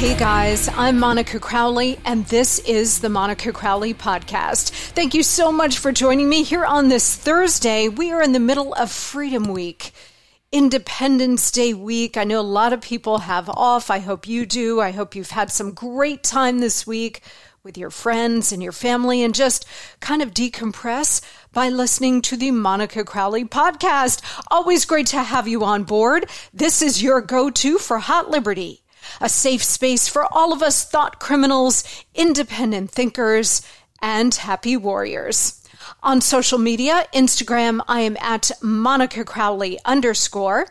Hey guys, I'm Monica Crowley, and this is the Monica Crowley Podcast. Thank you so much for joining me here on this Thursday. We are in the middle of Freedom Week. Independence Day week. I know a lot of people have off. I hope you do. I hope you've had some great time this week with your friends and your family and just kind of decompress by listening to the Monica Crowley podcast. Always great to have you on board. This is your go to for hot liberty a safe space for all of us thought criminals, independent thinkers, and happy warriors. On social media, Instagram, I am at Monica Crowley underscore.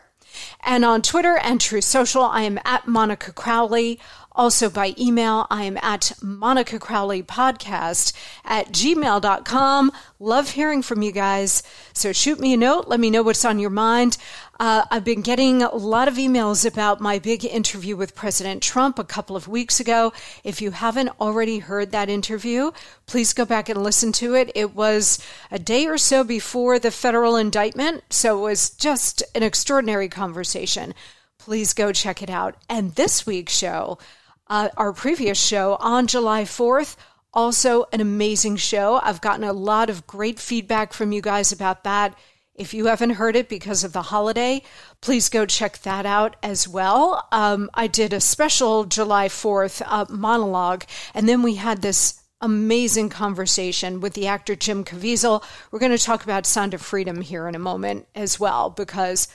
And on Twitter and Truth Social, I am at Monica Crowley. Also by email, I am at Monica Crowley Podcast at gmail.com. Love hearing from you guys. So shoot me a note. Let me know what's on your mind. Uh, I've been getting a lot of emails about my big interview with President Trump a couple of weeks ago. If you haven't already heard that interview, please go back and listen to it. It was a day or so before the federal indictment, so it was just an extraordinary conversation. Please go check it out. And this week's show, uh, our previous show on July 4th. Also, an amazing show. I've gotten a lot of great feedback from you guys about that. If you haven't heard it because of the holiday, please go check that out as well. Um, I did a special July 4th uh, monologue, and then we had this amazing conversation with the actor Jim Caviezel. We're going to talk about Sound of Freedom here in a moment as well, because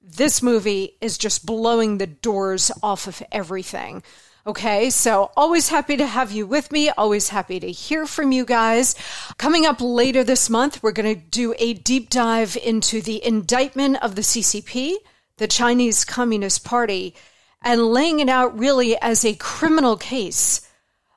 this movie is just blowing the doors off of everything. Okay, so always happy to have you with me. Always happy to hear from you guys. Coming up later this month, we're going to do a deep dive into the indictment of the CCP, the Chinese Communist Party, and laying it out really as a criminal case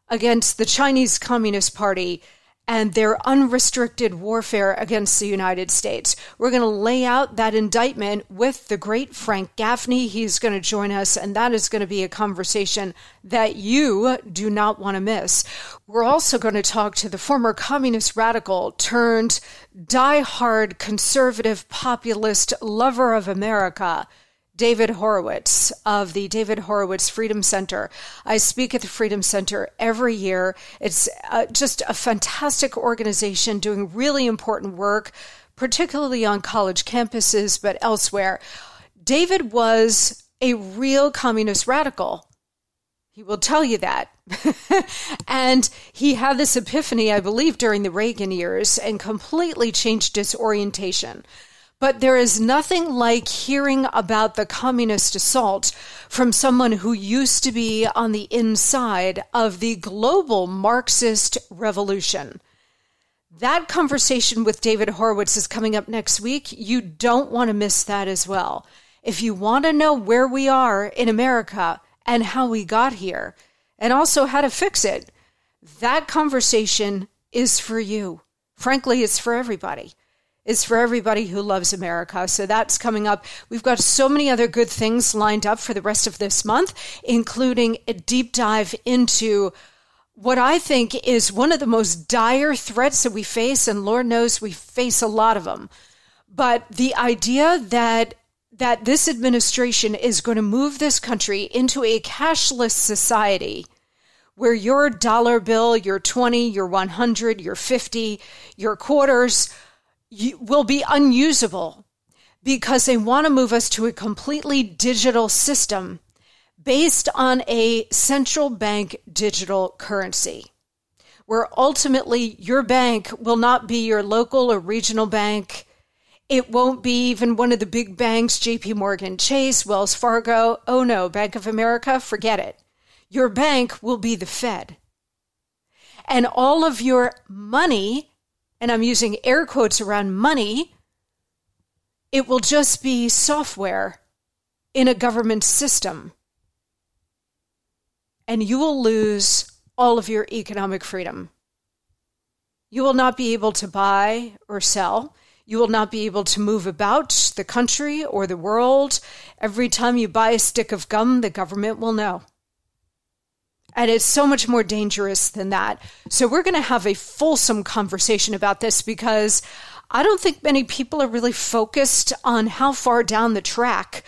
against the Chinese Communist Party and their unrestricted warfare against the United States. We're going to lay out that indictment with the great Frank Gaffney. He's going to join us, and that is going to be a conversation that you do not want to miss. We're also going to talk to the former communist radical turned die-hard conservative populist lover of America. David Horowitz of the David Horowitz Freedom Center. I speak at the Freedom Center every year. It's uh, just a fantastic organization doing really important work, particularly on college campuses, but elsewhere. David was a real communist radical. He will tell you that. and he had this epiphany, I believe, during the Reagan years and completely changed his orientation. But there is nothing like hearing about the communist assault from someone who used to be on the inside of the global Marxist revolution. That conversation with David Horowitz is coming up next week. You don't want to miss that as well. If you want to know where we are in America and how we got here, and also how to fix it, that conversation is for you. Frankly, it's for everybody is for everybody who loves America. So that's coming up. We've got so many other good things lined up for the rest of this month, including a deep dive into what I think is one of the most dire threats that we face. And Lord knows we face a lot of them. But the idea that that this administration is going to move this country into a cashless society where your dollar bill, your 20, your 100, your 50, your quarters will be unusable because they want to move us to a completely digital system based on a central bank digital currency, where ultimately your bank will not be your local or regional bank. It won't be even one of the big banks, JP Morgan Chase, Wells Fargo. Oh no, Bank of America, forget it. Your bank will be the Fed. And all of your money and I'm using air quotes around money, it will just be software in a government system. And you will lose all of your economic freedom. You will not be able to buy or sell. You will not be able to move about the country or the world. Every time you buy a stick of gum, the government will know. And it's so much more dangerous than that. So we're going to have a fulsome conversation about this because I don't think many people are really focused on how far down the track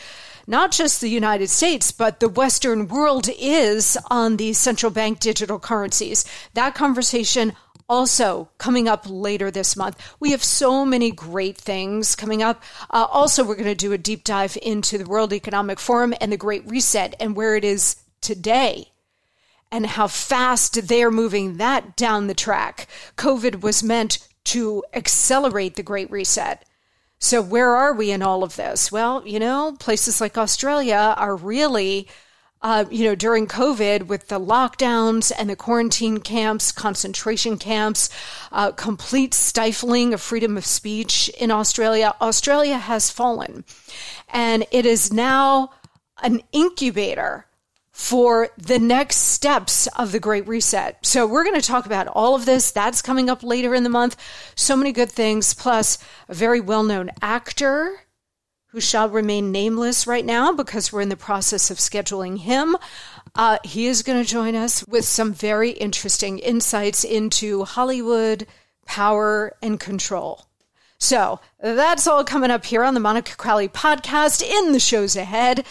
not just the United States, but the Western world is on these central bank digital currencies. That conversation also coming up later this month. We have so many great things coming up. Uh, also, we're going to do a deep dive into the World Economic Forum and the Great Reset and where it is today and how fast they're moving that down the track. COVID was meant to accelerate the Great Reset. So, where are we in all of this? Well, you know, places like Australia are really, uh, you know, during COVID with the lockdowns and the quarantine camps, concentration camps, uh, complete stifling of freedom of speech in Australia, Australia has fallen. And it is now an incubator for the next steps of the Great Reset. So, we're going to talk about all of this. That's coming up later in the month. So many good things, plus a very well known actor who shall remain nameless right now because we're in the process of scheduling him. Uh, he is going to join us with some very interesting insights into Hollywood, power, and control. So, that's all coming up here on the Monica Crowley podcast in the shows ahead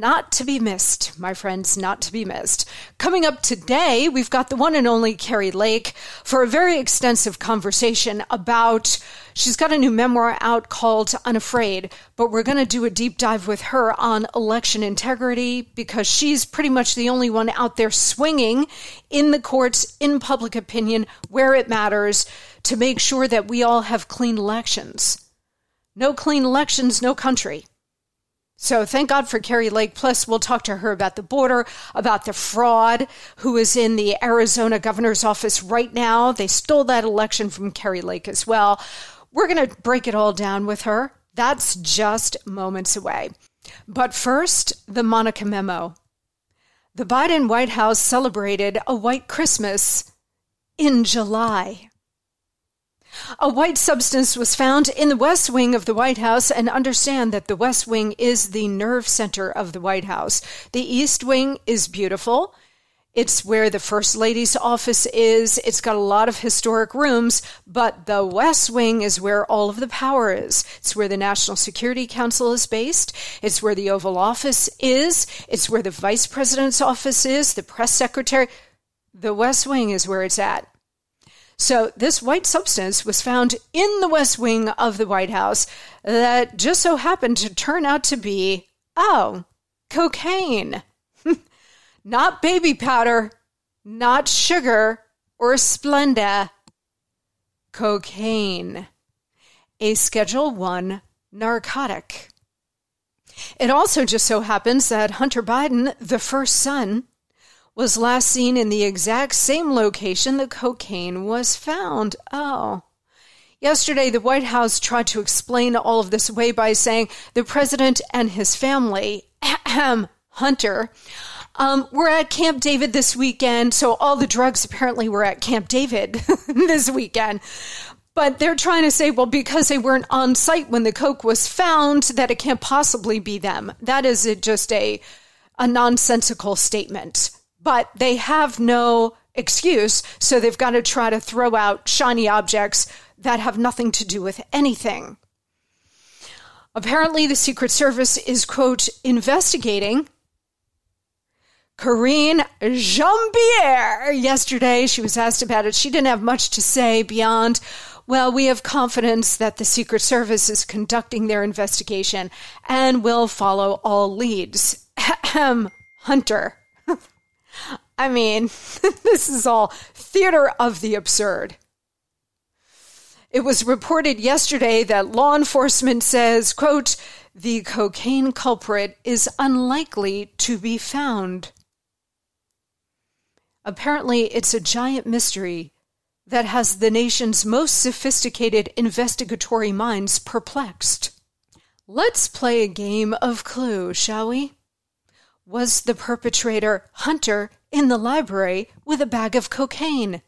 not to be missed, my friends, not to be missed. Coming up today, we've got the one and only Kari Lake for a very extensive conversation about. She's got a new memoir out called Unafraid, but we're going to do a deep dive with her on election integrity because she's pretty much the only one out there swinging in the courts, in public opinion, where it matters to make sure that we all have clean elections. No clean elections, no country. So thank God for Kari Lake. Plus, we'll talk to her about the border, about the fraud who is in the Arizona governor's office right now. They stole that election from Kari Lake as well. We're going to break it all down with her. That's just moments away. But first, the Monica memo. The Biden White House celebrated a white Christmas in July. A white substance was found in the west wing of the White House, and understand that the west wing is the nerve center of the White House. The east wing is beautiful. It's where the First Lady's office is. It's got a lot of historic rooms, but the West Wing is where all of the power is. It's where the National Security Council is based. It's where the Oval Office is. It's where the Vice President's office is, the press secretary. The West Wing is where it's at. So, this white substance was found in the West Wing of the White House that just so happened to turn out to be, oh, cocaine. not baby powder, not sugar or Splenda. Cocaine. A Schedule 1 narcotic. It also just so happens that Hunter Biden, the first son, was last seen in the exact same location the cocaine was found. Oh. Yesterday, the White House tried to explain all of this away by saying the president and his family, ahem Hunter, um, we're at Camp David this weekend, so all the drugs apparently were at Camp David this weekend. But they're trying to say, well, because they weren't on site when the coke was found, that it can't possibly be them. That is just a a nonsensical statement. But they have no excuse, so they've got to try to throw out shiny objects that have nothing to do with anything. Apparently, the Secret Service is, quote, investigating Karine Jean yesterday. She was asked about it. She didn't have much to say beyond, well, we have confidence that the Secret Service is conducting their investigation and will follow all leads. Hunter. I mean, this is all theater of the absurd. It was reported yesterday that law enforcement says, quote, the cocaine culprit is unlikely to be found. Apparently, it's a giant mystery that has the nation's most sophisticated investigatory minds perplexed. Let's play a game of clue, shall we? Was the perpetrator Hunter in the library with a bag of cocaine?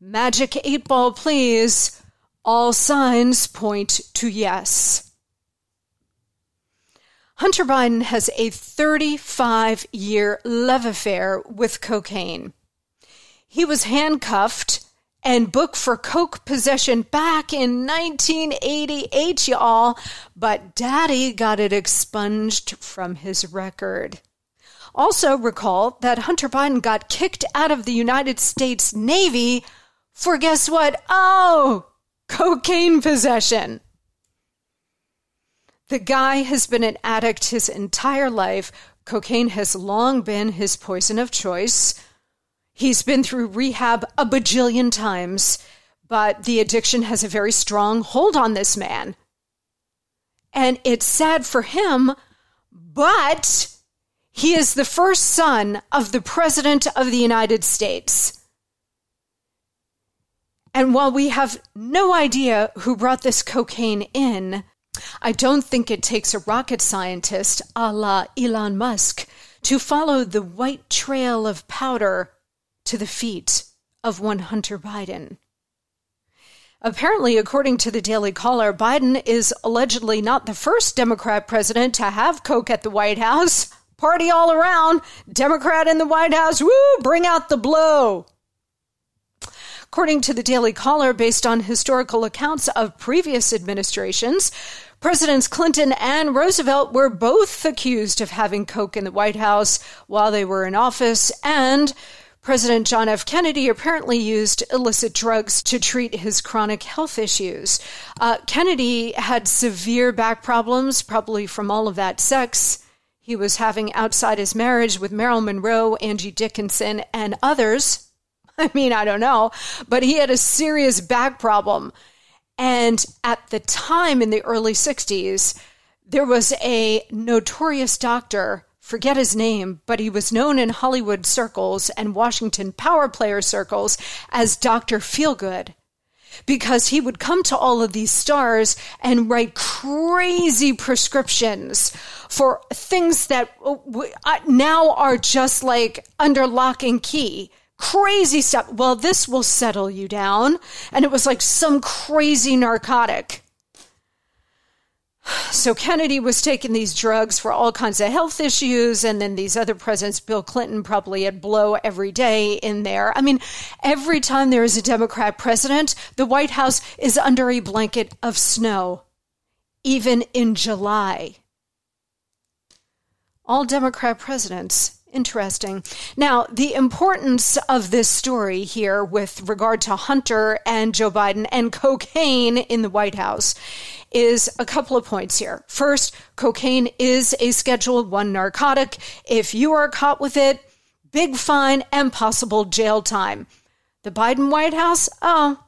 Magic eight ball, please. All signs point to yes. Hunter Biden has a 35 year love affair with cocaine. He was handcuffed and booked for coke possession back in 1988, y'all, but daddy got it expunged from his record. Also, recall that Hunter Biden got kicked out of the United States Navy for guess what? Oh, cocaine possession. The guy has been an addict his entire life. Cocaine has long been his poison of choice. He's been through rehab a bajillion times, but the addiction has a very strong hold on this man. And it's sad for him, but he is the first son of the President of the United States. And while we have no idea who brought this cocaine in, I don't think it takes a rocket scientist a la Elon Musk to follow the white trail of powder to the feet of one Hunter Biden. Apparently, according to the Daily Caller, Biden is allegedly not the first Democrat president to have Coke at the White House. Party all around. Democrat in the White House. Woo! Bring out the blow. According to the Daily Caller, based on historical accounts of previous administrations, Presidents Clinton and Roosevelt were both accused of having coke in the White House while they were in office, and President John F. Kennedy apparently used illicit drugs to treat his chronic health issues. Uh, Kennedy had severe back problems, probably from all of that sex he was having outside his marriage with Marilyn Monroe, Angie Dickinson, and others. I mean, I don't know, but he had a serious back problem. And at the time in the early 60s, there was a notorious doctor, forget his name, but he was known in Hollywood circles and Washington power player circles as Dr. Feelgood because he would come to all of these stars and write crazy prescriptions for things that now are just like under lock and key crazy stuff. Well, this will settle you down. And it was like some crazy narcotic. So Kennedy was taking these drugs for all kinds of health issues, and then these other presidents, Bill Clinton probably had blow every day in there. I mean, every time there is a Democrat president, the White House is under a blanket of snow, even in July. All Democrat presidents Interesting. Now, the importance of this story here with regard to Hunter and Joe Biden and cocaine in the White House is a couple of points here. First, cocaine is a Schedule 1 narcotic. If you are caught with it, big fine and possible jail time. The Biden White House, oh,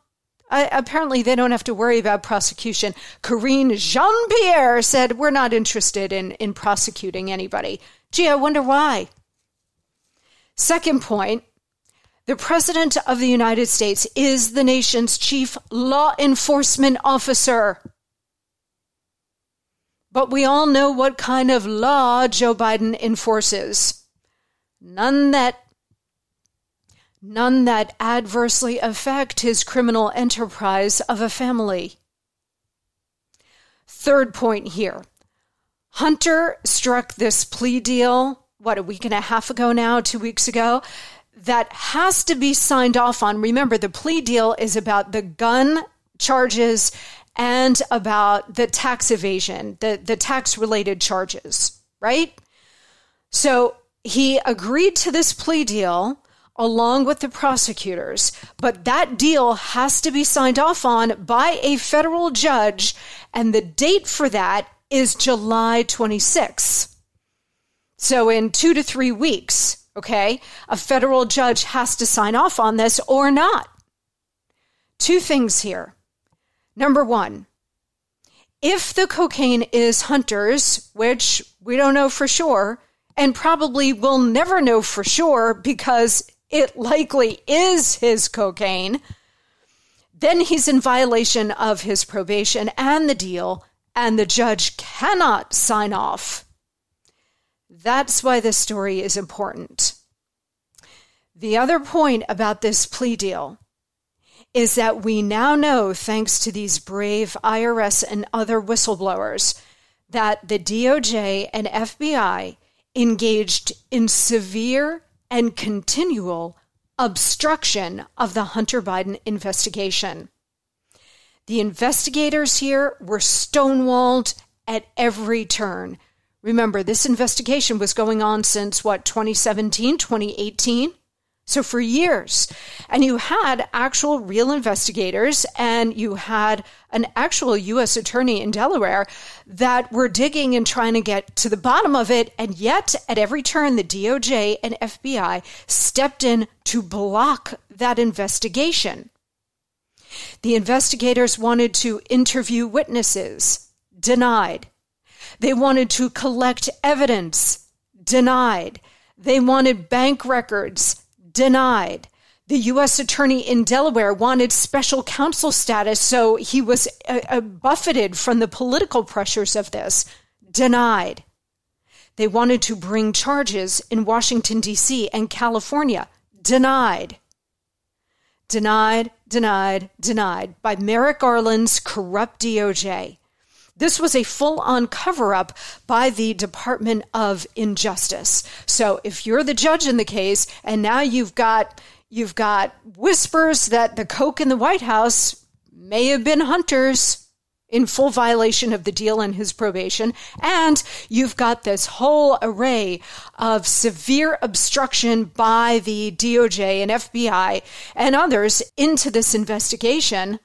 Uh, apparently, they don't have to worry about prosecution. Karine Jean Pierre said, We're not interested in, in prosecuting anybody. Gee, I wonder why. Second point the President of the United States is the nation's chief law enforcement officer. But we all know what kind of law Joe Biden enforces. None that none that adversely affect his criminal enterprise of a family. Third point here. Hunter struck this plea deal, what, a week and a half ago now, two weeks ago, that has to be signed off on. Remember, the plea deal is about the gun charges and about the tax evasion, the, the tax related charges, right? So he agreed to this plea deal along with the prosecutors, but that deal has to be signed off on by a federal judge, and the date for that is July 26. So in two to three weeks, okay, a federal judge has to sign off on this or not. Two things here. Number one, if the cocaine is Hunter's, which we don't know for sure, and probably will never know for sure because it likely is his cocaine, then he's in violation of his probation and the deal, and the judge cannot sign off. That's why this story is important. The other point about this plea deal is that we now know, thanks to these brave IRS and other whistleblowers, that the DOJ and FBI engaged in severe and continual obstruction of the Hunter Biden investigation. The investigators here were stonewalled at every turn. Remember, this investigation was going on since what, 2017, 2018? So for years. And you had actual real investigators and you had an actual U.S. attorney in Delaware that were digging and trying to get to the bottom of it. And yet at every turn, the DOJ and FBI stepped in to block that investigation. The investigators wanted to interview witnesses, denied. They wanted to collect evidence, denied. They wanted bank records, denied. The U.S. attorney in Delaware wanted special counsel status, so he was uh, uh, buffeted from the political pressures of this. Denied. They wanted to bring charges in Washington, D.C. and California. Denied. Denied, denied, denied by Merrick Garland's corrupt DOJ. This was a full on cover up by the Department of Injustice. So if you're the judge in the case and now you've got you've got whispers that the Coke in the White House may have been Hunter's in full violation of the deal and his probation. And you've got this whole array of severe obstruction by the DOJ and FBI and others into this investigation.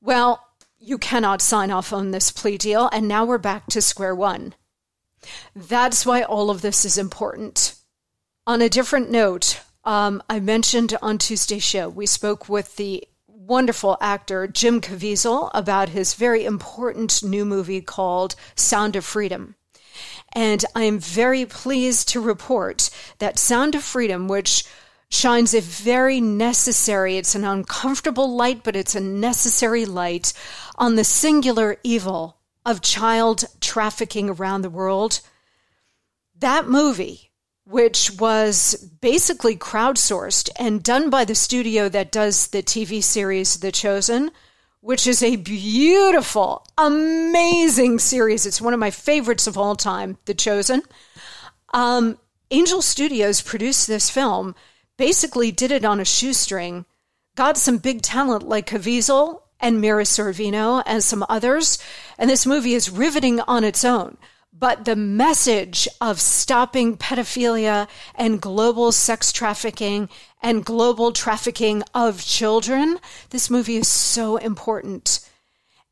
Well, you cannot sign off on this plea deal, and now we're back to square one. That's why all of this is important. On a different note, um, I mentioned on Tuesday's show, we spoke with the wonderful actor Jim Caviezel about his very important new movie called Sound of Freedom. And I am very pleased to report that Sound of Freedom, which shines a very necessary, it's an uncomfortable light, but it's a necessary light on the singular evil of child trafficking around the world. That movie, which was basically crowdsourced and done by the studio that does the TV series The Chosen, which is a beautiful, amazing series. It's one of my favorites of all time, The Chosen. Um, Angel Studios produced this film basically did it on a shoestring, got some big talent like Caviezel and Mira Sorvino and some others, and this movie is riveting on its own. But the message of stopping pedophilia and global sex trafficking and global trafficking of children, this movie is so important.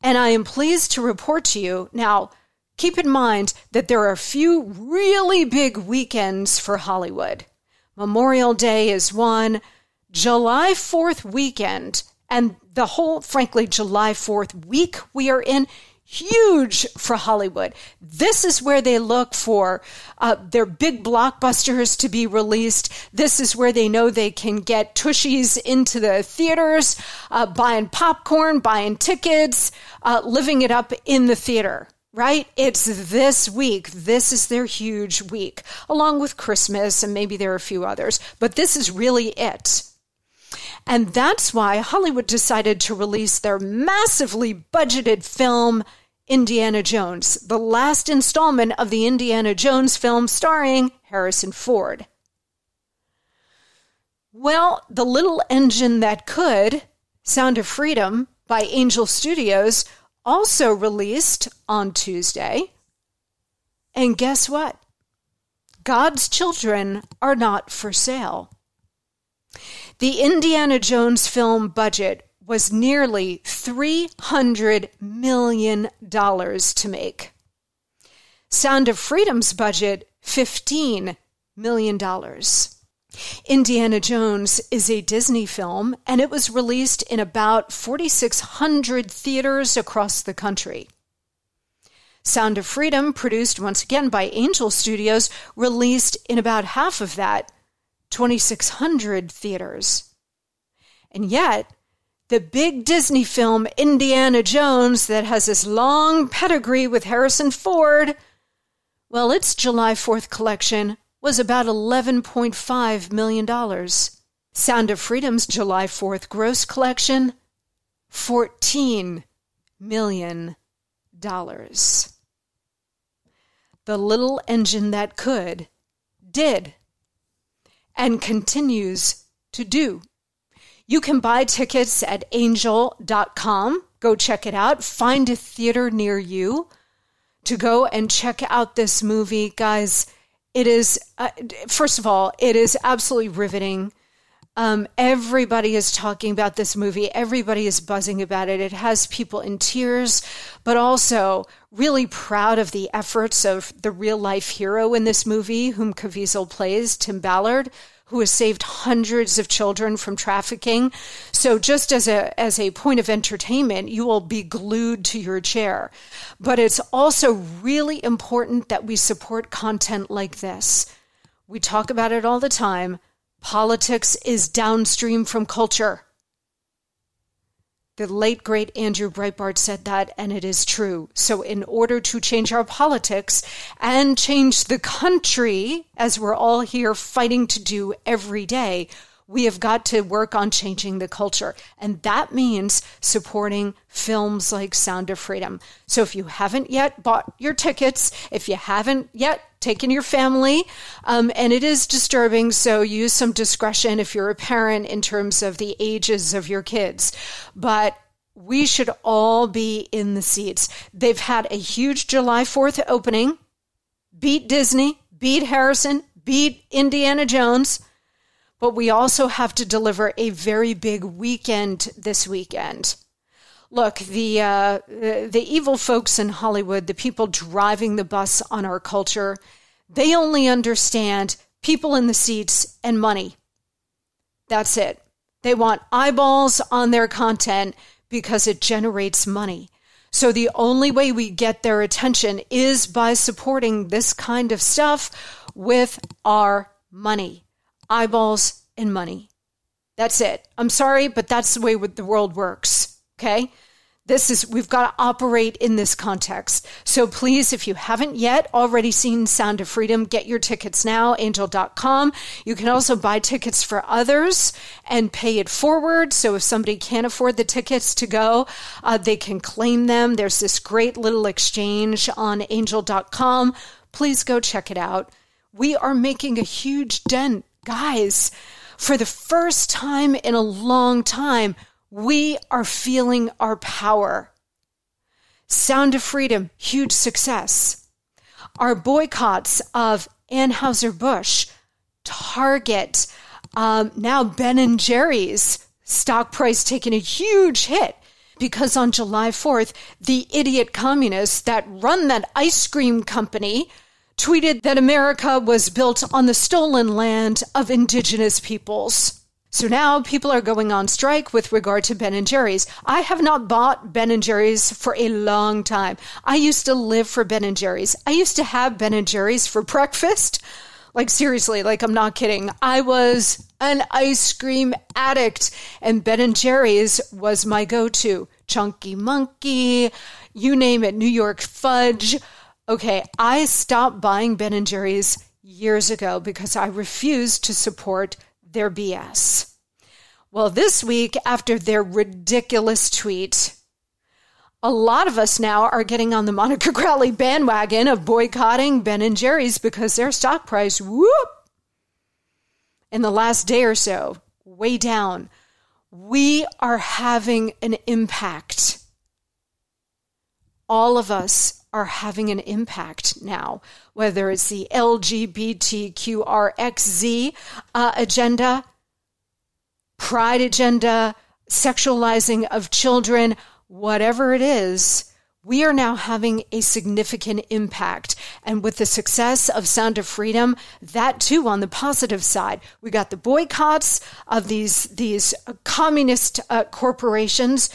And I am pleased to report to you now, keep in mind that there are a few really big weekends for Hollywood. Memorial Day is one. July 4th weekend And the whole, frankly, July 4th week we are in, huge for Hollywood. This is where they look for uh, their big blockbusters to be released. This is where they know they can get tushies into the theaters, uh, buying popcorn, buying tickets, uh, living it up in the theater. Right? It's this week. This is their huge week, along with Christmas, and maybe there are a few others, but this is really it. And that's why Hollywood decided to release their massively budgeted film, Indiana Jones, the last installment of the Indiana Jones film starring Harrison Ford. Well, the little engine that could, Sound of Freedom by Angel Studios, also released on Tuesday. And guess what? God's children are not for sale. The Indiana Jones film budget was nearly $300 million to make. Sound of Freedom's budget, $15 million. Indiana Jones is a Disney film, and it was released in about 4,600 theaters across the country. Sound of Freedom, produced once again by Angel Studios, released in about half of that, 2,600 theaters. And yet, the big Disney film Indiana Jones that has this long pedigree with Harrison Ford, well, its July 4th collection was about $11.5 million. Sound of Freedom's July 4th gross collection, $14 million. The little engine that could, did, and continues to do. You can buy tickets at angel.com. Go check it out. Find a theater near you to go and check out this movie. Guys, it is, uh, first of all, it is absolutely riveting. Um, everybody is talking about this movie. Everybody is buzzing about it. It has people in tears, but also really proud of the efforts of the real life hero in this movie, whom Caviezel plays, Tim Ballard, who has saved hundreds of children from trafficking. So just as a as a point of entertainment, you will be glued to your chair. But it's also really important that we support content like this. We talk about it all the time. Politics is downstream from culture. The late, great Andrew Breitbart said that, and it is true. So, in order to change our politics and change the country, as we're all here fighting to do every day, we have got to work on changing the culture. And that means supporting films like Sound of Freedom. So, if you haven't yet bought your tickets, if you haven't yet taken your family, um, and it is disturbing. So use some discretion if you're a parent in terms of the ages of your kids. But we should all be in the seats. They've had a huge July 4th opening, beat Disney, beat Harrison, beat Indiana Jones. But we also have to deliver a very big weekend this weekend look, the, uh, the, the evil folks in Hollywood, the people driving the bus on our culture, they only understand people in the seats and money. That's it. They want eyeballs on their content because it generates money. So the only way we get their attention is by supporting this kind of stuff with our money. Eyeballs and money. That's it. I'm sorry, but that's the way the world works. Okay? This is, we've got to operate in this context. So please, if you haven't yet already seen Sound of Freedom, get your tickets now, angel.com. You can also buy tickets for others and pay it forward. So if somebody can't afford the tickets to go, uh, they can claim them. There's this great little exchange on angel.com. Please go check it out. We are making a huge dent. Guys, for the first time in a long time, we are feeling our power. Sound of Freedom, huge success. Our boycotts of Anheuser-Busch, Target, um, now Ben and Jerry's stock price taking a huge hit because on July 4th, the idiot communists that run that ice cream company tweeted that America was built on the stolen land of indigenous peoples. So now people are going on strike with regard to Ben and Jerry's. I have not bought Ben and Jerry's for a long time. I used to live for Ben and Jerry's. I used to have Ben and Jerry's for breakfast. Like seriously, like I'm not kidding. I was an ice cream addict and Ben and Jerry's was my go-to. Chunky Monkey, you name it, New York Fudge. Okay, I stopped buying Ben and Jerry's years ago because I refused to support their BS. Well, this week, after their ridiculous tweet, a lot of us now are getting on the Monica Crowley bandwagon of boycotting Ben and Jerry's because their stock price, whoop, in the last day or so, way down. We are having an impact. All of us are having an impact now, whether it's the LGBTQRXZ uh, agenda, pride agenda, sexualizing of children, whatever it is, we are now having a significant impact. And with the success of Sound of Freedom, that too on the positive side, we got the boycotts of these, these communist uh, corporations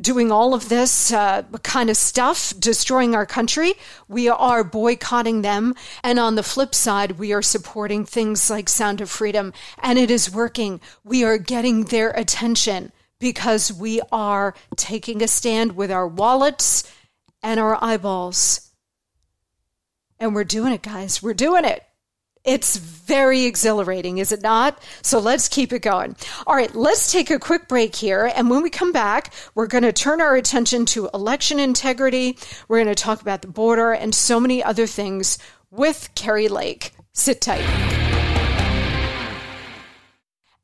doing all of this uh, kind of stuff, destroying our country. We are boycotting them. And on the flip side, we are supporting things like Sound of Freedom. And it is working. We are getting their attention because we are taking a stand with our wallets and our eyeballs. And we're doing it, guys. We're doing it. It's very exhilarating, is it not? So let's keep it going. All right, let's take a quick break here. And when we come back, we're going to turn our attention to election integrity. We're going to talk about the border and so many other things with Kari Lake. Sit tight.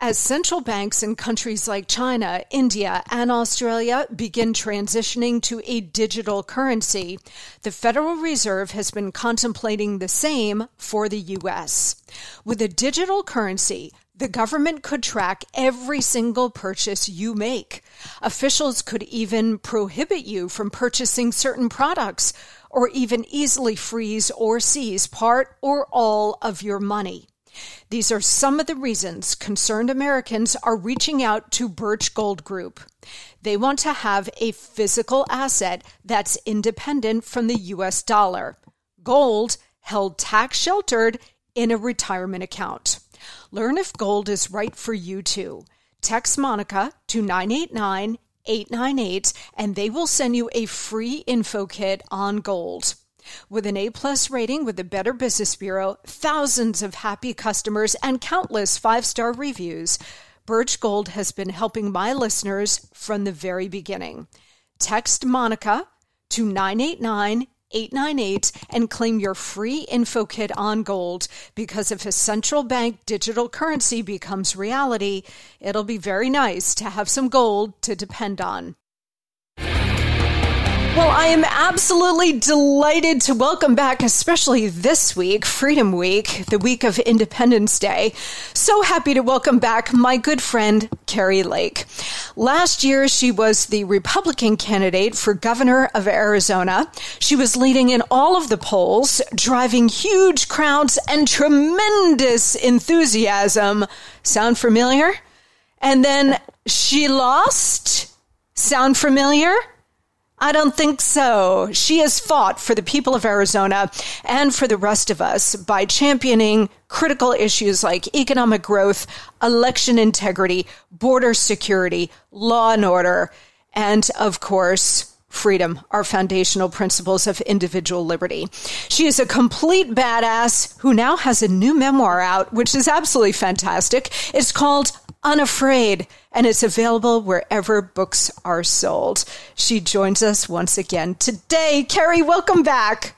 As central banks in countries like China, India, and Australia begin transitioning to a digital currency, the Federal Reserve has been contemplating the same for the U.S. With a digital currency, the government could track every single purchase you make. Officials could even prohibit you from purchasing certain products or even easily freeze or seize part or all of your money. These are some of the reasons concerned Americans are reaching out to Birch Gold Group. They want to have a physical asset that's independent from the US dollar. Gold held tax sheltered in a retirement account. Learn if gold is right for you too. Text Monica to 989 898 and they will send you a free info kit on gold. With an A plus rating with the Better Business Bureau, thousands of happy customers, and countless five star reviews, Birch Gold has been helping my listeners from the very beginning. Text Monica to 989 898 and claim your free info kit on gold because if a central bank digital currency becomes reality, it'll be very nice to have some gold to depend on. Well, I am absolutely delighted to welcome back, especially this week, Freedom Week, the week of Independence Day. So happy to welcome back my good friend, Kari Lake. Last year, she was the Republican candidate for governor of Arizona. She was leading in all of the polls, driving huge crowds and tremendous enthusiasm. Sound familiar? And then she lost. Sound familiar? I don't think so. She has fought for the people of Arizona and for the rest of us by championing critical issues like economic growth, election integrity, border security, law and order, and of course, freedom, our foundational principles of individual liberty. She is a complete badass who now has a new memoir out, which is absolutely fantastic. It's called Unafraid and it's available wherever books are sold. She joins us once again today. Kari, welcome back.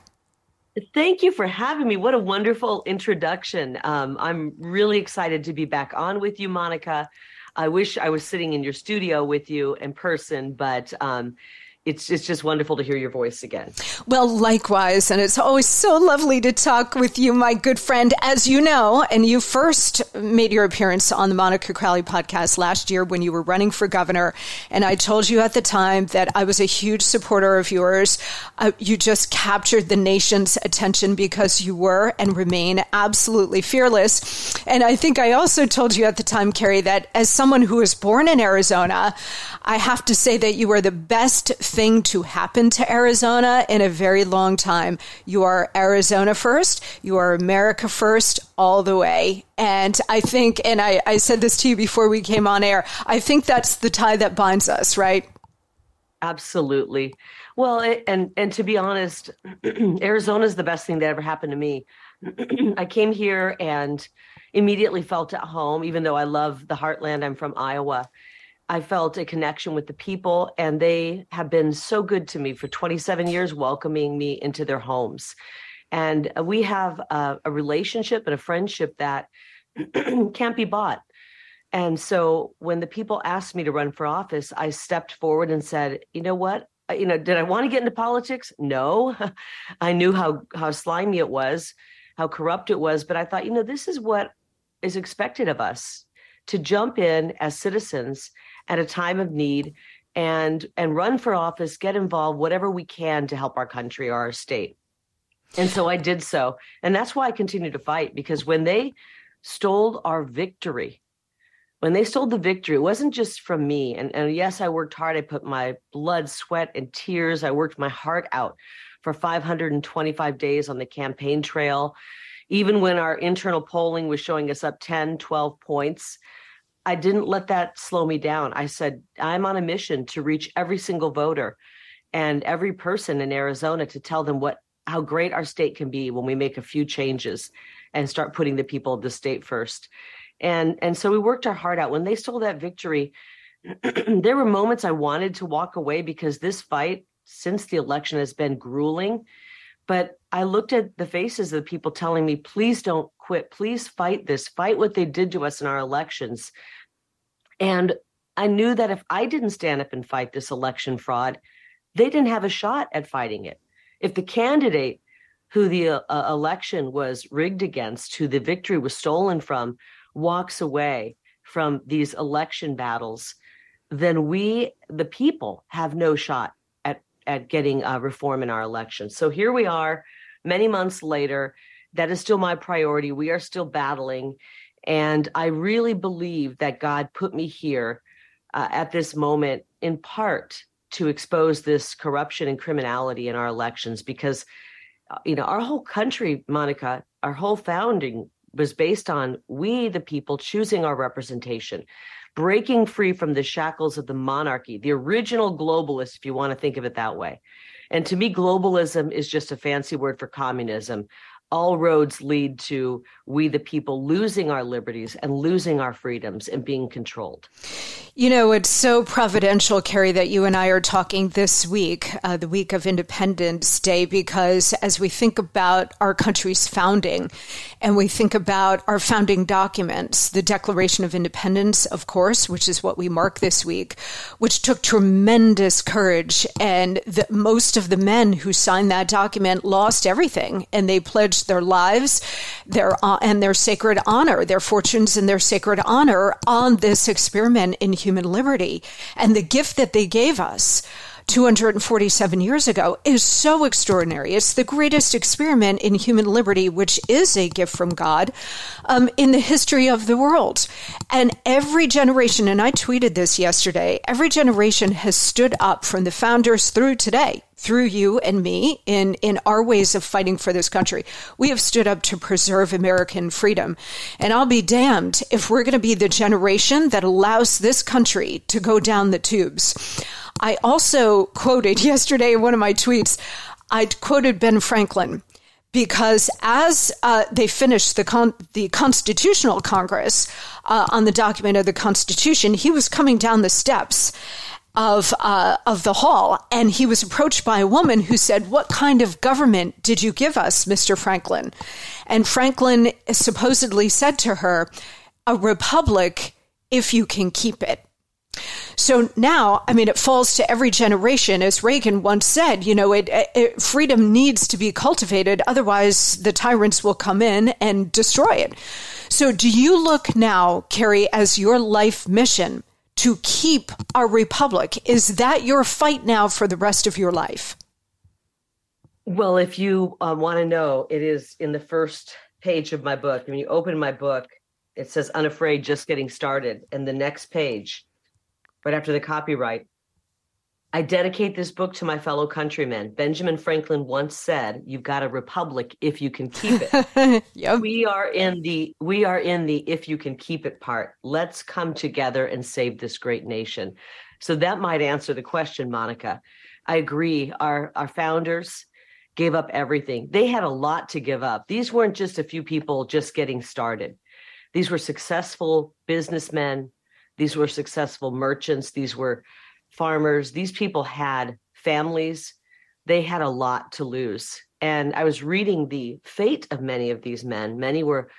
Thank you for having me. What a wonderful introduction. Um, I'm really excited to be back on with you, Monica. I wish I was sitting in your studio with you in person, but um, it's it's just wonderful to hear your voice again. Well, likewise, and it's always so lovely to talk with you, my good friend. As you know, and you first made your appearance on the Monica Crowley podcast last year when you were running for governor, and I told you at the time that I was a huge supporter of yours. Uh, you just captured the nation's attention because you were and remain absolutely fearless. And I think I also told you at the time, Kari, that as someone who was born in Arizona, I have to say that you are the best thing to happen to Arizona in a very long time. You are Arizona first, you are America first all the way. And I think, and I, I said this to you before we came on air, I think that's the tie that binds us, right? Absolutely. Well, it, and and to be honest, Arizona is the best thing that ever happened to me. I came here and immediately felt at home, even though I love the heartland. I'm from Iowa. I felt a connection with the people, and they have been so good to me for 27 years, welcoming me into their homes. And uh, we have a, a relationship and a friendship that can't be bought. And so when the people asked me to run for office, I stepped forward and said, you know what? You know, did I want to get into politics? No. I knew how how slimy it was, how corrupt it was, but I thought, you know, this is what is expected of us to jump in as citizens at a time of need and and run for office, get involved, whatever we can to help our country or our state. And so I did so. And that's why I continue to fight because when they stole our victory, when they stole the victory, it wasn't just from me. And, and yes, I worked hard. I put my blood, sweat, and tears. I worked my heart out for 525 days on the campaign trail. Even when our internal polling was showing us up 10, 12 points, I didn't let that slow me down. I said, I'm on a mission to reach every single voter and every person in Arizona to tell them what how great our state can be when we make a few changes and start putting the people of the state first. And and so we worked our heart out. When they stole that victory, there were moments I wanted to walk away because this fight since the election has been grueling. But I looked at the faces of the people telling me, please don't quit. Please fight this. Fight what they did to us in our elections. And I knew that if I didn't stand up and fight this election fraud, they didn't have a shot at fighting it. If the candidate who the uh, election was rigged against, who the victory was stolen from, walks away from these election battles, then we, the people, have no shot at at getting uh, reform in our elections. So here we are, many months later. That is still my priority. We are still battling, and I really believe that God put me here uh, at this moment in part to expose this corruption and criminality in our elections because uh, you know our whole country monica our whole founding was based on we the people choosing our representation breaking free from the shackles of the monarchy the original globalists if you want to think of it that way and to me globalism is just a fancy word for communism all roads lead to we the people losing our liberties and losing our freedoms and being controlled. You know, it's so providential, Kari, that you and I are talking this week, uh, the week of Independence Day, because as we think about our country's founding and we think about our founding documents, the Declaration of Independence, of course, which is what we mark this week, which took tremendous courage. And the, most of the men who signed that document lost everything and they pledged their lives, their uh, and their sacred honor, their fortunes and their sacred honor on this experiment in human liberty. And the gift that they gave us 247 years ago is so extraordinary. It's the greatest experiment in human liberty, which is a gift from God um, in the history of the world. And every generation, and I tweeted this yesterday, every generation has stood up from the founders through today through you and me in, in our ways of fighting for this country. We have stood up to preserve American freedom. And I'll be damned if we're going to be the generation that allows this country to go down the tubes. I also quoted yesterday in one of my tweets, I quoted Ben Franklin because as uh, they finished the con- the Constitutional Congress uh, on the document of the Constitution, he was coming down the steps of uh, of the hall, and he was approached by a woman who said, "What kind of government did you give us, Mister Franklin?" And Franklin supposedly said to her, "A republic, if you can keep it." So now, I mean, it falls to every generation. As Reagan once said, you know, it, it, freedom needs to be cultivated. Otherwise, the tyrants will come in and destroy it. So do you look now, Kari, as your life mission to keep our republic? Is that your fight now for the rest of your life? Well, if you uh, want to know, it is in the first page of my book. When you open my book, it says unafraid, just getting started. And the next page, right after the copyright, I dedicate this book to my fellow countrymen. Benjamin Franklin once said, "You've got a republic if you can keep it." yep. We are in the we are in the if you can keep it part. Let's come together and save this great nation. So that might answer the question, Monica. I agree. Our our founders gave up everything. They had a lot to give up. These weren't just a few people just getting started. These were successful businessmen. These were successful merchants. These were farmers. These people had families. They had a lot to lose. And I was reading the fate of many of these men. Many were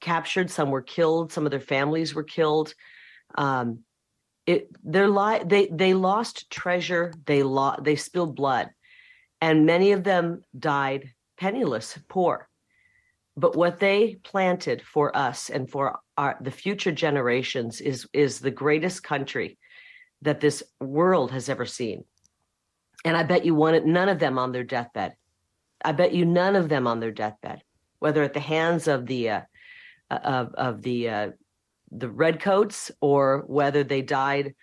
captured, some were killed, some of their families were killed. Um, it their li- they they lost treasure, they lost they spilled blood, and many of them died penniless, poor. But what they planted for us and for our the future generations is is the greatest country that this world has ever seen. And I bet you wanted none of them on their deathbed. I bet you none of them on their deathbed, whether at the hands of the uh, uh, of of the uh, the redcoats or whether they died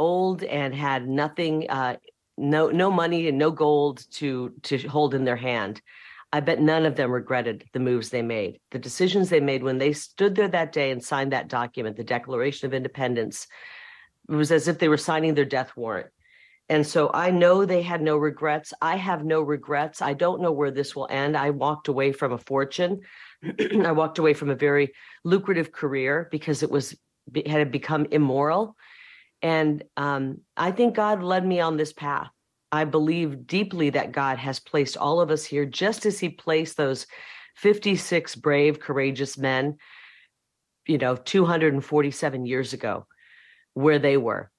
old and had nothing, uh, no no money and no gold to to hold in their hand. I bet none of them regretted the moves they made, the decisions they made when they stood there that day and signed that document, the Declaration of Independence it was as if they were signing their death warrant. And so I know they had no regrets. I have no regrets. I don't know where this will end. I walked away from a fortune. I walked away from a very lucrative career because it was had become immoral. And um, I think God led me on this path. I believe deeply that God has placed all of us here just as He placed those 56 brave, courageous men, you know, 247 years ago where they were.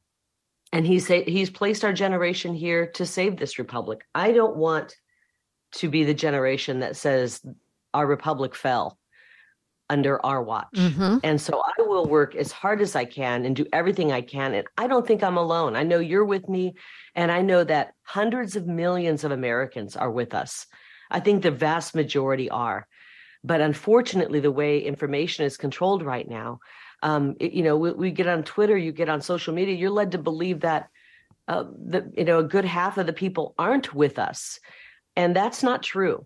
And he said he's placed our generation here to save this republic. I don't want to be the generation that says our republic fell under our watch. Mm-hmm. And so I will work as hard as I can and do everything I can. And I don't think I'm alone. I know you're with me. And I know that hundreds of millions of Americans are with us. I think the vast majority are. But unfortunately, the way information is controlled right now, um, it, you know, we, we, get on Twitter, you get on social media, you're led to believe that uh, that you know a good half of the people aren't with us, and that's not true.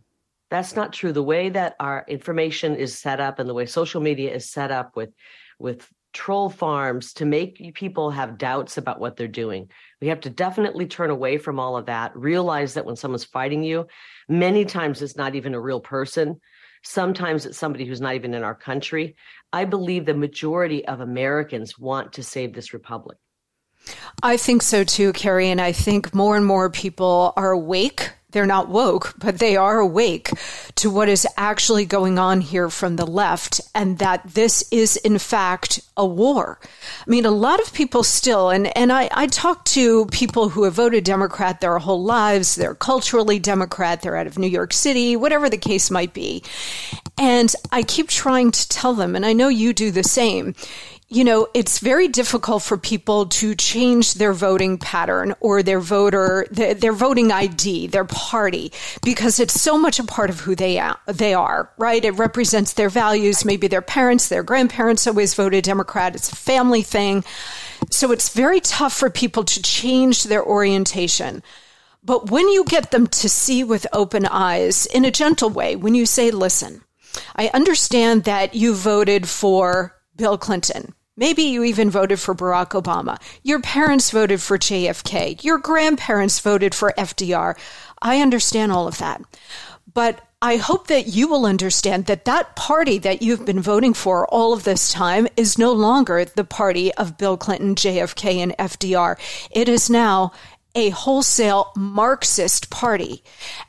That's not true. The way that our information is set up and the way social media is set up with with troll farms to make people have doubts about what they're doing. We have to definitely turn away from all of that. Realize that when someone's fighting you, many times it's not even a real person. Sometimes it's somebody who's not even in our country. I believe the majority of Americans want to save this republic. I think so too, Kari. And I think more and more people are awake they're not woke, but they are awake to what is actually going on here from the left and that this is in fact a war. I mean, a lot of people still, and, and I, I talk to people who have voted Democrat their whole lives, they're culturally Democrat, they're out of New York City, whatever the case might be. And I keep trying to tell them, and I know you do the same you know, it's very difficult for people to change their voting pattern or their voter, their, their, voting ID, their party, because it's so much a part of who they they are, right? It represents their values. Maybe their parents, their grandparents always voted Democrat. It's a family thing. So it's very tough for people to change their orientation. But when you get them to see with open eyes in a gentle way, when you say, listen, I understand that you voted for Bill Clinton Maybe you even voted for Barack Obama. Your parents voted for JFK. Your grandparents voted for FDR. I understand all of that. But I hope that you will understand that that party that you've been voting for all of this time is no longer the party of Bill Clinton, JFK, and FDR. It is now a wholesale Marxist party.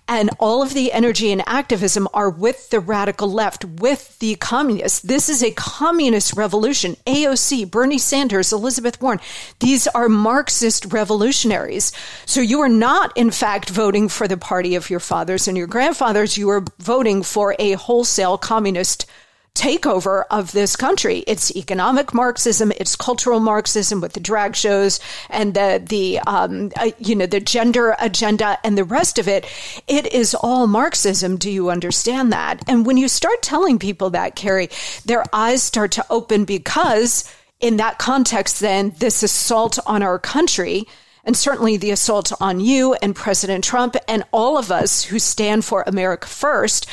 And all of the energy and activism are with the radical left, with the communists. This is a communist revolution. AOC, Bernie Sanders, Elizabeth Warren, these are Marxist revolutionaries. So you are not, in fact, voting for the party of your fathers and your grandfathers. You are voting for a wholesale communist takeover of this country. It's economic Marxism, it's cultural Marxism with the drag shows and the the um, uh, you know the gender agenda and the rest of it. It is all Marxism. Do you understand that? And when you start telling people that, Kari, their eyes start to open because in that context, then this assault on our country and certainly the assault on you and President Trump and all of us who stand for America first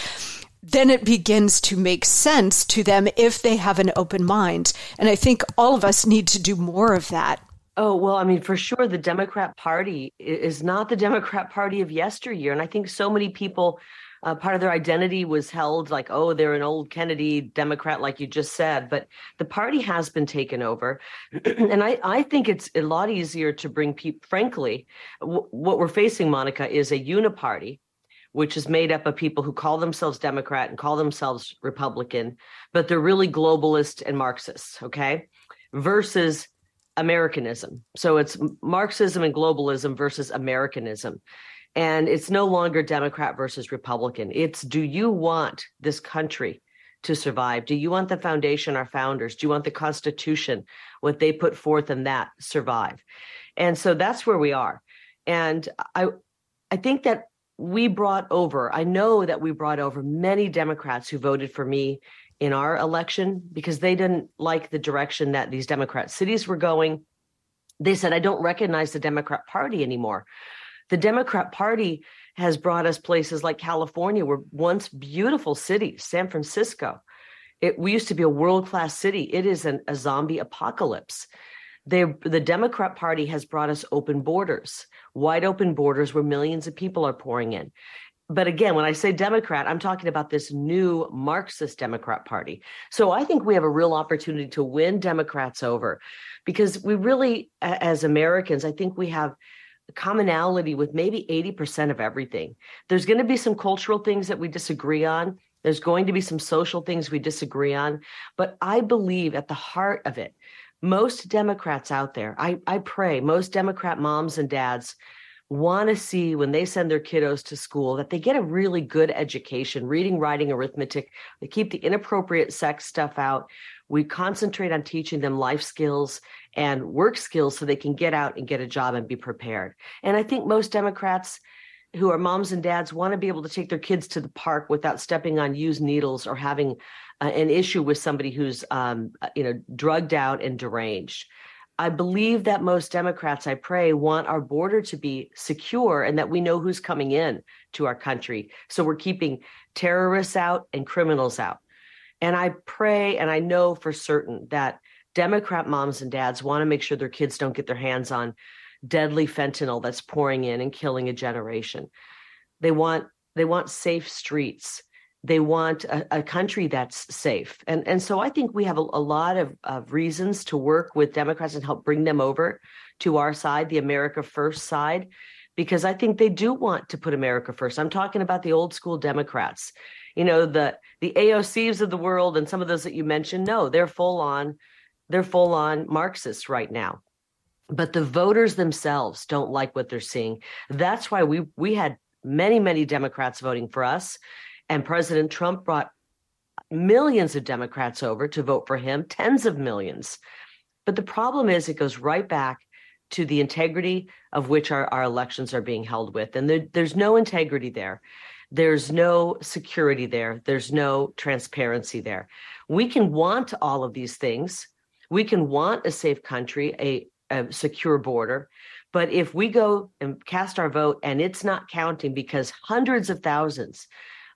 then it begins to make sense to them if they have an open mind. And I think all of us need to do more of that. Oh, well, I mean, for sure, the Democrat Party is not the Democrat Party of yesteryear. And I think so many people, uh, part of their identity was held like, oh, they're an old Kennedy Democrat, like you just said. But the party has been taken over. and I, I think it's a lot easier to bring people, frankly, w- what we're facing, Monica, is a uniparty which is made up of people who call themselves Democrat and call themselves Republican, but they're really globalist and Marxists, okay? Versus Americanism. So it's Marxism and globalism versus Americanism. And it's no longer Democrat versus Republican. It's do you want this country to survive? Do you want the foundation, our founders? Do you want the Constitution, what they put forth in that survive? And so that's where we are. And I I think that we brought over, I know that we brought over many Democrats who voted for me in our election because they didn't like the direction that these Democrat cities were going. They said, I don't recognize the Democrat Party anymore. The Democrat Party has brought us places like California, were once beautiful cities, San Francisco. It, we used to be a world class city. It is an, a zombie apocalypse. They, the Democrat Party has brought us open borders, wide open borders where millions of people are pouring in. But again, when I say Democrat, I'm talking about this new Marxist Democrat Party. So I think we have a real opportunity to win Democrats over because we really, as Americans, I think we have commonality with maybe 80% of everything. There's going to be some cultural things that we disagree on. There's going to be some social things we disagree on. But I believe at the heart of it, most Democrats out there, I, I pray most Democrat moms and dads want to see when they send their kiddos to school that they get a really good education, reading, writing, arithmetic. They keep the inappropriate sex stuff out. We concentrate on teaching them life skills and work skills so they can get out and get a job and be prepared. And I think most Democrats who are moms and dads want to be able to take their kids to the park without stepping on used needles or having an issue with somebody who's um, uh, you know drugged out and deranged. I believe that most Democrats, I pray, want our border to be secure and that we know who's coming in to our country. So we're keeping terrorists out and criminals out. And I pray and I know for certain that Democrat moms and dads want to make sure their kids don't get their hands on deadly fentanyl that's pouring in and killing a generation. They want they want safe streets they want a, a, country that's safe. And, and so I think we have a, a lot of, of reasons to work with Democrats and help bring them over to our side, the America First side, because I think they do want to put America first. I'm talking about the old school Democrats, you know, the the AOCs of the world and some of those that you mentioned. No, they're full on, they're full on Marxists right now. But the voters themselves don't like what they're seeing. That's why we we had many, many Democrats voting for us and President Trump brought millions of Democrats over to vote for him, tens of millions. But the problem is, it goes right back to the integrity of which our, our elections are being held with. And there, there's no integrity there. There's no security there. There's no transparency there. We can want all of these things. We can want a safe country, a, a secure border. But if we go and cast our vote and it's not counting because hundreds of thousands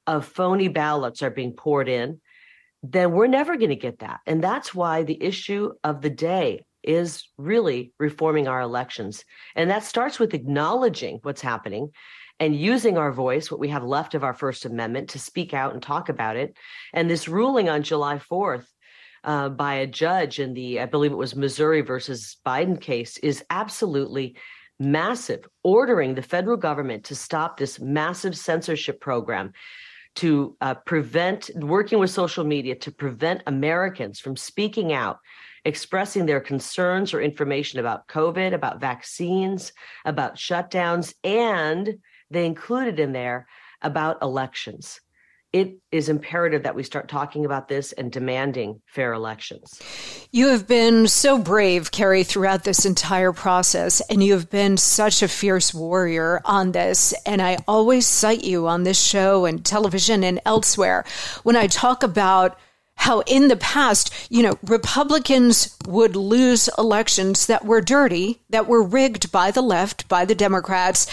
of phony ballots are being poured in, then we're never going to get that. And that's why the issue of the day is really reforming our elections. And that starts with acknowledging what's happening and using our voice, what we have left of our First Amendment, to speak out and talk about it. And this ruling on July 4th uh, by a judge in the, I believe it was Missouri versus Biden case, is absolutely massive, ordering the federal government to stop this massive censorship program to uh, prevent working with social media to prevent Americans from speaking out, expressing their concerns or information about COVID, about vaccines, about shutdowns, and they included in there about elections it is imperative that we start talking about this and demanding fair elections. You have been so brave, Kari, throughout this entire process, and you have been such a fierce warrior on this. And I always cite you on this show and television and elsewhere when I talk about how in the past, you know, Republicans would lose elections that were dirty, that were rigged by the left, by the Democrats,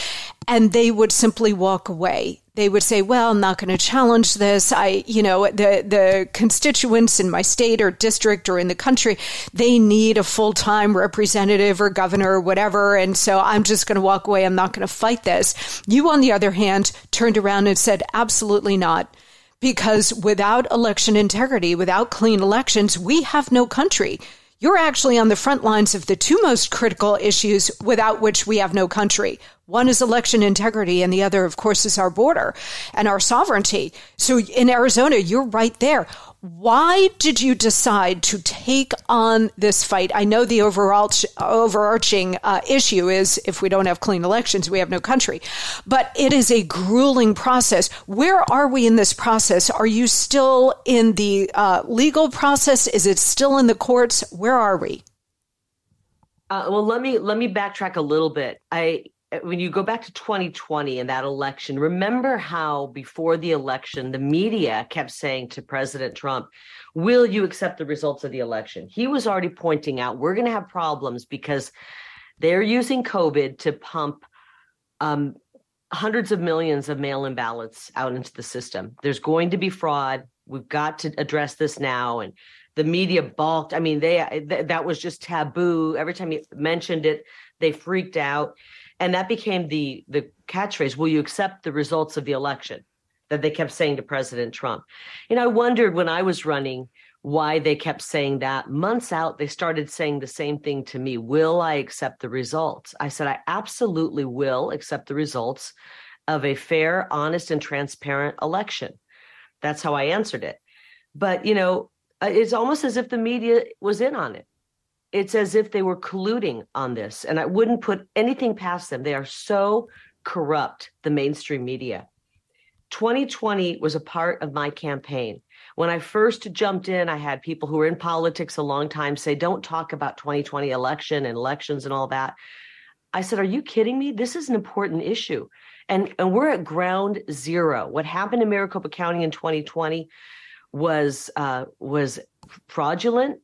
and they would simply walk away. They would say, "Well, I'm not going to challenge this. I, you know, the the constituents in my state or district or in the country, they need a full-time representative or governor or whatever, and so I'm just going to walk away. I'm not going to fight this." You on the other hand turned around and said, "Absolutely not." Because without election integrity, without clean elections, we have no country. You're actually on the front lines of the two most critical issues without which we have no country. One is election integrity, and the other, of course, is our border and our sovereignty. So in Arizona, you're right there. Why did you decide to take on this fight? I know the overall overarching uh, issue is if we don't have clean elections, we have no country. But it is a grueling process. Where are we in this process? Are you still in the uh, legal process? Is it still in the courts? Where are we? Uh, well, let me let me backtrack a little bit. I when you go back to 2020 and that election, remember how before the election, the media kept saying to President Trump, Will you accept the results of the election? He was already pointing out we're going to have problems because they're using COVID to pump um, hundreds of millions of mail in ballots out into the system. There's going to be fraud. We've got to address this now. And the media balked. I mean, they th- that was just taboo. Every time he mentioned it, they freaked out and that became the the catchphrase will you accept the results of the election? that they kept saying to president trump. And i wondered when i was running why they kept saying that. Months out they started saying the same thing to me will i accept the results? I said i absolutely will accept the results of a fair honest and transparent election. That's how i answered it. But you know uh, it's almost as if the media was in on it it's as if they were colluding on this. And I wouldn't put anything past them. They are so corrupt, the mainstream media. 2020 was a part of my campaign. When I first jumped in, I had people who were in politics a long time say, don't talk about 2020 election and elections and all that. I said, Are you kidding me? This is an important issue. And, and we're at ground zero. What happened in Maricopa County in 2020 was uh, was fraudulent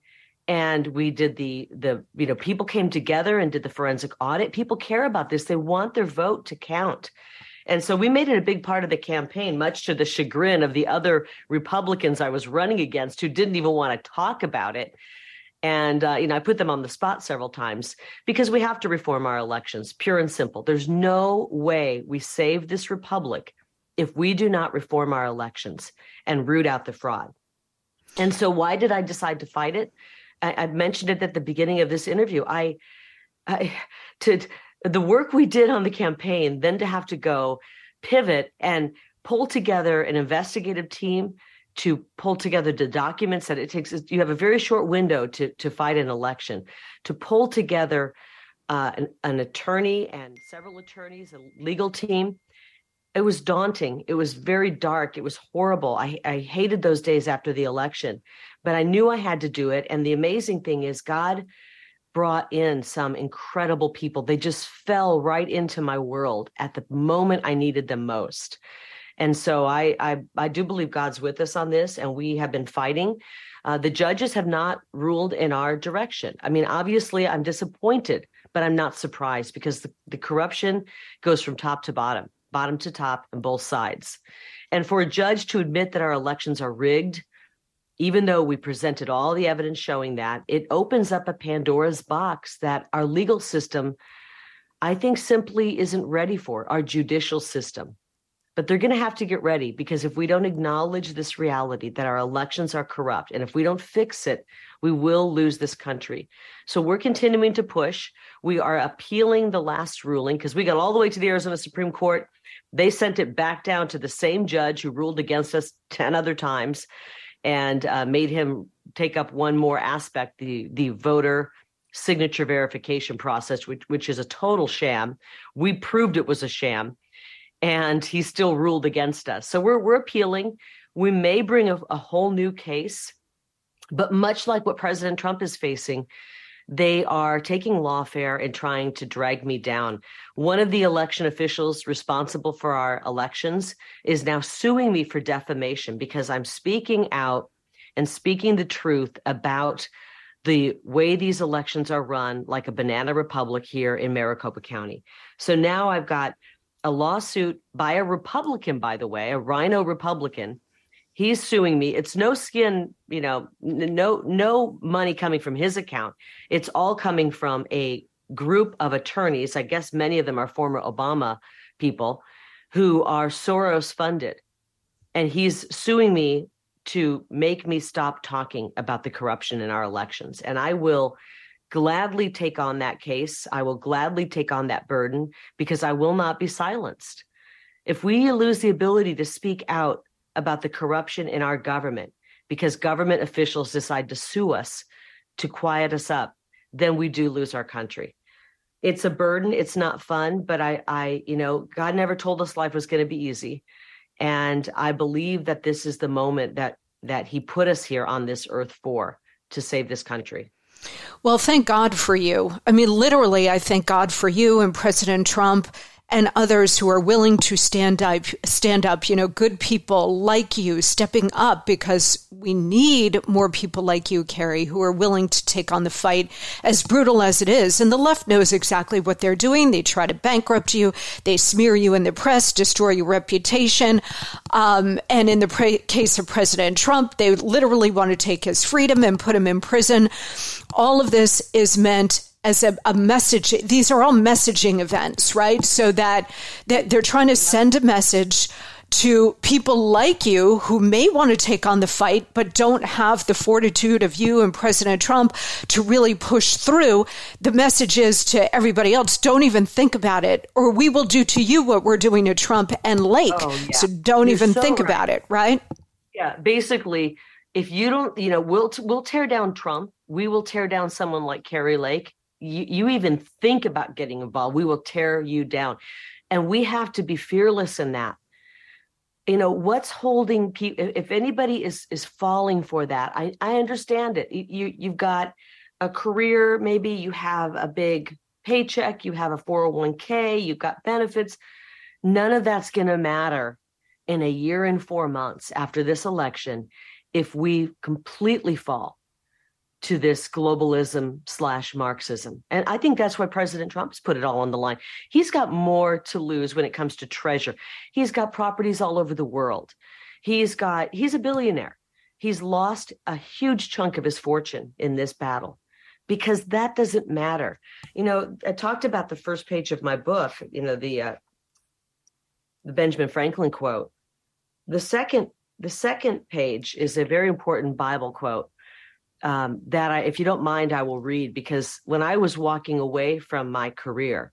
and we did the the you know people came together and did the forensic audit. People care about this. They want their vote to count. And so we made it a big part of the campaign much to the chagrin of the other republicans i was running against who didn't even want to talk about it. And uh, you know i put them on the spot several times because we have to reform our elections pure and simple. There's no way we save this republic if we do not reform our elections and root out the fraud. And so why did i decide to fight it I, I mentioned it at the beginning of this interview. I, I to the work we did on the campaign, then to have to go pivot and pull together an investigative team to pull together the documents that it takes you have a very short window to to fight an election to pull together uh, an, an attorney and several attorneys a legal team it was daunting it was very dark it was horrible I, I hated those days after the election but I knew I had to do it. And the amazing thing is, God brought in some incredible people. They just fell right into my world at the moment I needed them most. And so I, I, I do believe God's with us on this, and we have been fighting. Uh, the judges have not ruled in our direction. I mean, obviously, I'm disappointed, but I'm not surprised because the, the corruption goes from top to bottom, bottom to top, and both sides. And for a judge to admit that our elections are rigged, even though we presented all the evidence showing that, it opens up a Pandora's box that our legal system, I think, simply isn't ready for, our judicial system. But they're going to have to get ready because if we don't acknowledge this reality that our elections are corrupt, and if we don't fix it, we will lose this country. So we're continuing to push. We are appealing the last ruling because we got all the way to the Arizona Supreme Court. They sent it back down to the same judge who ruled against us 10 other times and uh, made him take up one more aspect the the voter signature verification process which which is a total sham. We proved it was a sham and he still ruled against us. So we're we're appealing. We may bring a, a whole new case but much like what president trump is facing they are taking lawfare and trying to drag me down. One of the election officials responsible for our elections is now suing me for defamation because I'm speaking out and speaking the truth about the way these elections are run like a banana republic here in Maricopa County. So now I've got a lawsuit by a Republican, by the way, a RINO Republican. He's suing me. It's no skin, you know, no no money coming from his account. It's all coming from a group of attorneys. I guess many of them are former Obama people who are Soros funded. And he's suing me to make me stop talking about the corruption in our elections. And I will gladly take on that case. I will gladly take on that burden because I will not be silenced. If we lose the ability to speak out about the corruption in our government because government officials decide to sue us to quiet us up, then we do lose our country. It's a burden. It's not fun, but I, I, you know, God never told us life was going to be easy and i believe that this is the moment that that he put us here on this earth for to save this country well thank god for you i mean literally i thank god for you and president trump and others who are willing to stand up, stand up, you know, good people like you stepping up because we need more people like you, Kari, who are willing to take on the fight as brutal as it is. And the left knows exactly what they're doing. They try to bankrupt you. They smear you in the press, destroy your reputation. Um, and in the pre- case of President Trump, they literally want to take his freedom and put him in prison. All of this is meant as a, a, message. These are all messaging events, right? So that, that they're trying to send a message to people like you who may want to take on the fight, but don't have the fortitude of you and President Trump to really push through. The message is to everybody else don't even think about it, or we will do to you what we're doing to Trump and Lake. Oh, yeah. So don't You're even so think right. about it, right? Yeah, basically, if you don't, you know, we'll we'll tear down Trump. We will tear down someone like Kari Lake you, you even think about getting involved, we will tear you down. And we have to be fearless in that. You know, what's holding people, if anybody is is falling for that, I, I understand it. You you've got a career, maybe you have a big paycheck, you have a 401k, you've got benefits. None of that's going to matter in a year and four months after this election if we completely fall to this globalism slash Marxism. And I think that's why President Trump's put it all on the line. He's got more to lose when it comes to treasure. He's got properties all over the world. He's got, he's a billionaire. He's lost a huge chunk of his fortune in this battle because that doesn't matter. You know, I talked about the first page of my book, you know, the, uh, the Benjamin Franklin quote. The second, the second page is a very important Bible quote um, that I, if you don't mind, I will read because when I was walking away from my career,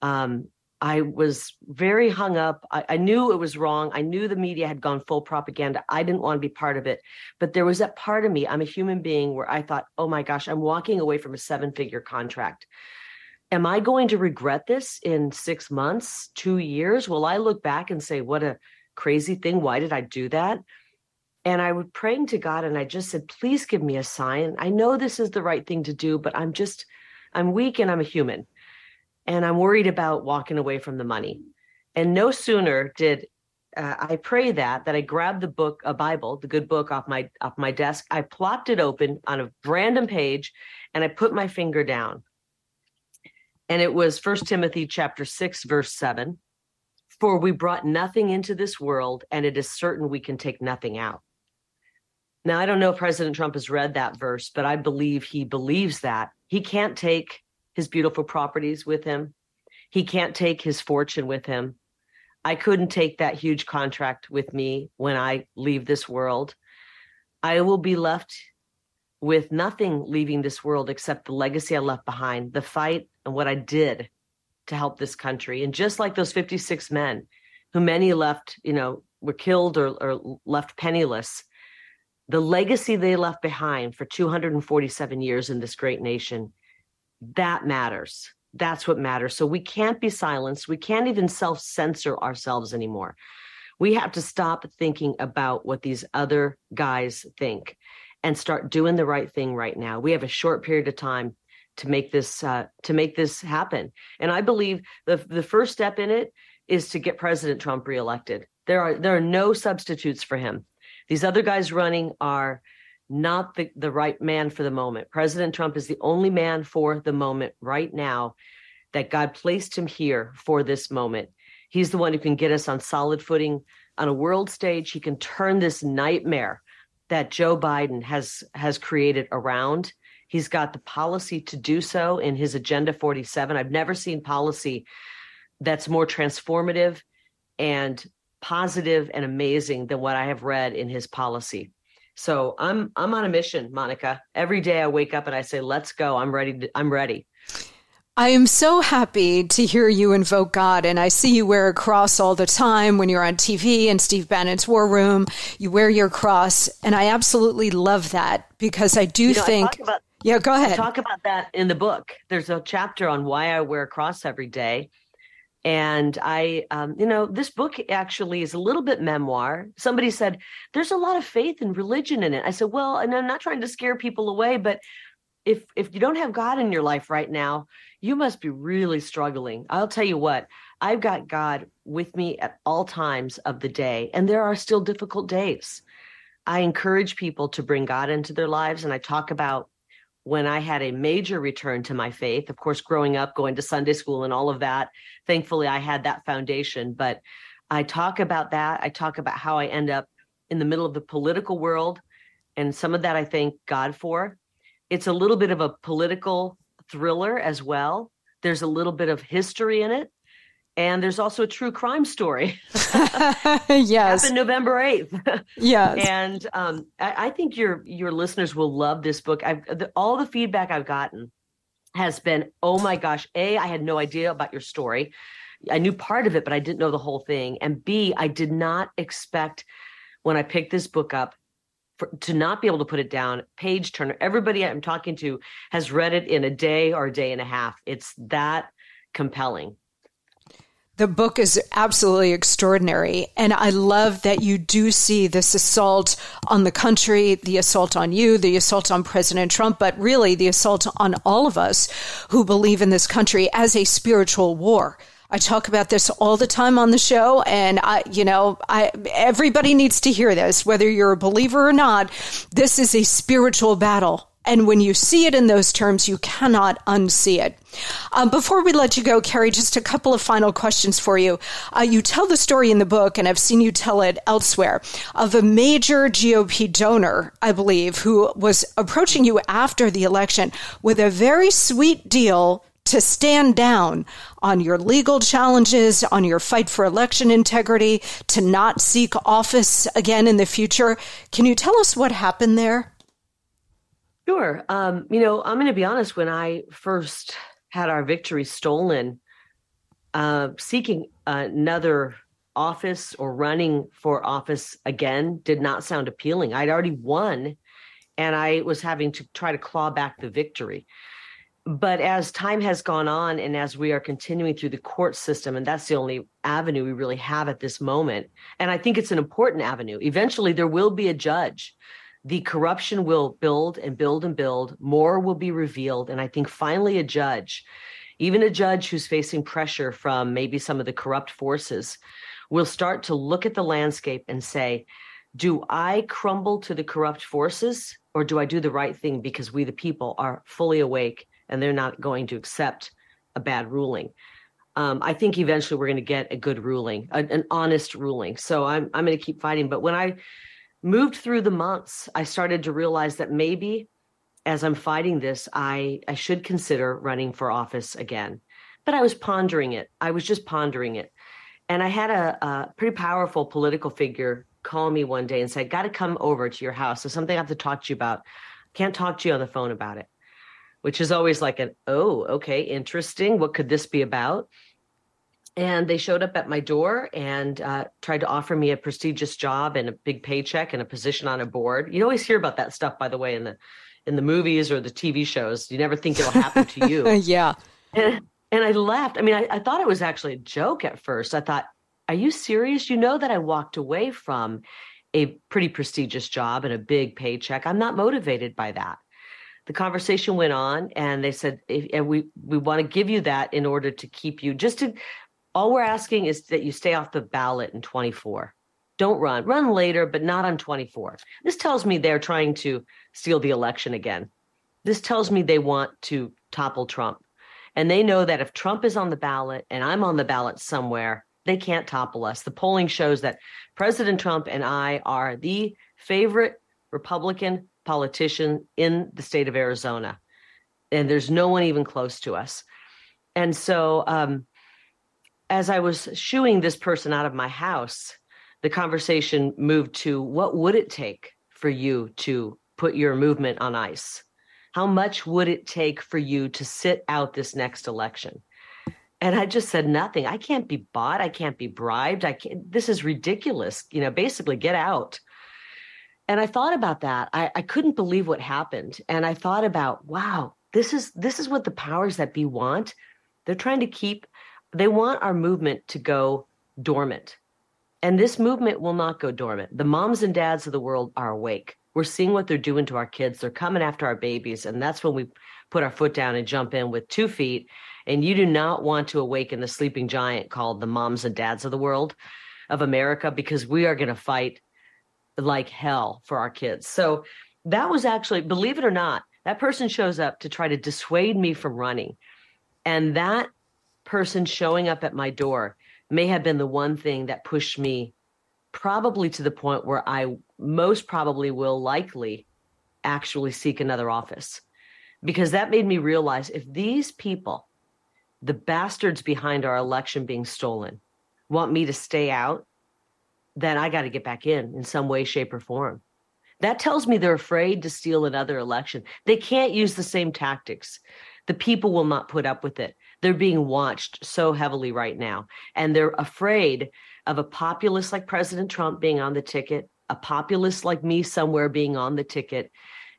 um, I was very hung up. I, I, knew it was wrong. I knew the media had gone full propaganda. I didn't want to be part of it. But there was that part of me, I'm a human being, where I thought, oh my gosh, I'm walking away from a seven figure contract. Am I going to regret this in six months, two years? Will I look back and say, what a crazy thing? Why did I do that? And I would praying to God and I just said, please give me a sign. I know this is the right thing to do, but I'm just, I'm weak and I'm a human. And I'm worried about walking away from the money. And no sooner did uh, I pray that that I grabbed the book, a Bible, the good book off my off my desk. I plopped it open on a random page, and I put my finger down. And it was First Timothy chapter six, verse seven. For we brought nothing into this world, and it is certain we can take nothing out. Now, I don't know if President Trump has read that verse, but I believe he believes that. He can't take his beautiful properties with him, he can't take his fortune with him. I couldn't take that huge contract with me when I leave this world. I will be left with nothing leaving this world except the legacy I left behind, the fight and what I did to help this country. And just like those 56 men, who many left, you know, were killed or, or left penniless, the legacy they left behind for 247 years in this great nation, that matters. That's what matters. So we can't be silenced. We can't even self censor ourselves anymore. We have to stop thinking about what these other guys think and start doing the right thing right now. We have a short period of time to make this uh, to make this happen. And I believe the the first step in it is to get President Trump reelected. There are there are no substitutes for him. These other guys running are not the, the right man for the moment. President Trump is the only man for the moment right now that God placed him here for this moment. He's the one who can get us on solid footing on a world stage. He can turn this nightmare that Joe Biden has has created around. He's got the policy to do so in his Agenda 47. I've never seen policy that's more transformative and positive and amazing than what I have read in his policy. So I'm I'm on a mission, Monica. Every day I wake up and I say, "Let's go. I'm ready. To, I'm ready." I am so happy to hear you invoke God, and I see you wear a cross all the time when you're on TV and Steve Bannon's War Room. You wear your cross, and I absolutely love that because I do you know, think. I about, yeah, go ahead. I talk about that in the book. There's a chapter on why I wear a cross every day, and I, um, you know, this book actually is a little bit memoir. Somebody said, there's a lot of faith and religion in it. I said, well, and I'm not trying to scare people away, but if if you don't have God in your life right now, you must be really struggling. I'll tell you what, I've got God with me at all times of the day, and there are still difficult days. I encourage people to bring God into their lives, and I talk about when I had a major return to my faith. Of course, growing up, going to Sunday school and all of that, thankfully I had that foundation. But I talk about that. I talk about how I end up in the middle of the political world. And some of that I thank God for. It's a little bit of a political thriller as well. There's a little bit of history in it and there's also a true crime story. yes, happened November eighth. yes, and um, I, I, think your your listeners will love this book. I've the, all the feedback I've gotten has been, oh my gosh, a I had no idea about your story. I knew part of it, but I didn't know the whole thing. And B, I did not expect when I picked this book up for, to not be able to put it down. Page turner. Everybody I'm talking to has read it in a day or a day and a half. It's that compelling. The book is absolutely extraordinary. And I love that you do see this assault on the country, the assault on you, the assault on President Trump, but really the assault on all of us who believe in this country as a spiritual war. I talk about this all the time on the show, and I, you know, I everybody needs to hear this, whether you're a believer or not. This is a spiritual battle and when you see it in those terms, you cannot unsee it. Um, before we let you go, Kari, just a couple of final questions for you. Uh, you tell the story in the book, and I've seen you tell it elsewhere, of a major GOP donor, I believe, who was approaching you after the election with a very sweet deal to stand down on your legal challenges, on your fight for election integrity, to not seek office again in the future. Can you tell us what happened there? Sure. Um, you know, I'm going to be honest. When I first had our victory stolen, uh, seeking another office or running for office again did not sound appealing. I'd already won, and I was having to try to claw back the victory. But as time has gone on, and as we are continuing through the court system, and that's the only avenue we really have at this moment, and I think it's an important avenue. Eventually, there will be a judge the corruption will build and build and build. More will be revealed. And I think finally a judge, even a judge who's facing pressure from maybe some of the corrupt forces, will start to look at the landscape and say, do I crumble to the corrupt forces or do I do the right thing because we, the people, are fully awake and they're not going to accept a bad ruling? Um, I think eventually we're going to get a good ruling, an honest ruling. So I'm I'm going to keep fighting. But when I moved through the months, I started to realize that maybe as I'm fighting this, I, I should consider running for office again. But I was pondering it. I was just pondering it. And I had a, a pretty powerful political figure call me one day and say, Got to come over to your house. There's something I have to talk to you about. Can't talk to you on the phone about it, which is always like an, oh, okay, interesting. What could this be about? And they showed up at my door and uh, tried to offer me a prestigious job and a big paycheck and a position on a board. You always hear about that stuff, by the way, in the in the movies or the TV shows. You never think it'll happen to you. yeah. And, and I laughed. I mean, I, I thought it was actually a joke at first. I thought, are you serious? You know that I walked away from a pretty prestigious job and a big paycheck. I'm not motivated by that. The conversation went on, and they said, and we we want to give you that in order to keep you just to. All we're asking is that you stay off the ballot in 24. Don't run. Run later, but not on 24. This tells me they're trying to steal the election again. This tells me they want to topple Trump. And they know that if Trump is on the ballot and I'm on the ballot somewhere, they can't topple us. The polling shows that President Trump and I are the favorite Republican politician in the state of Arizona. And there's no one even close to us. And so, um, as I was shooing this person out of my house, the conversation moved to what would it take for you to put your movement on ice? How much would it take for you to sit out this next election? And I just said nothing. I can't be bought. I can't be bribed. I can't, this is ridiculous. You know, basically get out. And I thought about that. I, I couldn't believe what happened. And I thought about, wow, this is this is what the powers that be want. They're trying to keep, they want our movement to go dormant. And this movement will not go dormant. The moms and dads of the world are awake. We're seeing what they're doing to our kids. They're coming after our babies. And that's when we put our foot down and jump in with two feet. And you do not want to awaken the sleeping giant called the moms and dads of the world of America because we are going to fight like hell for our kids. So that was actually, believe it or not, that person shows up to try to dissuade me from running. And that person showing up at my door may have been the one thing that pushed me probably to the point where I most probably will likely actually seek another office. Because that made me realize if these people, the bastards behind our election being stolen, want me to stay out, then I got to get back in in some way, shape, or form. That tells me they're afraid to steal another election. They can't use the same tactics. The people will not put up with it. They're being watched so heavily right now, and they're afraid of a populist like President Trump being on the ticket, a populist like me somewhere being on the ticket.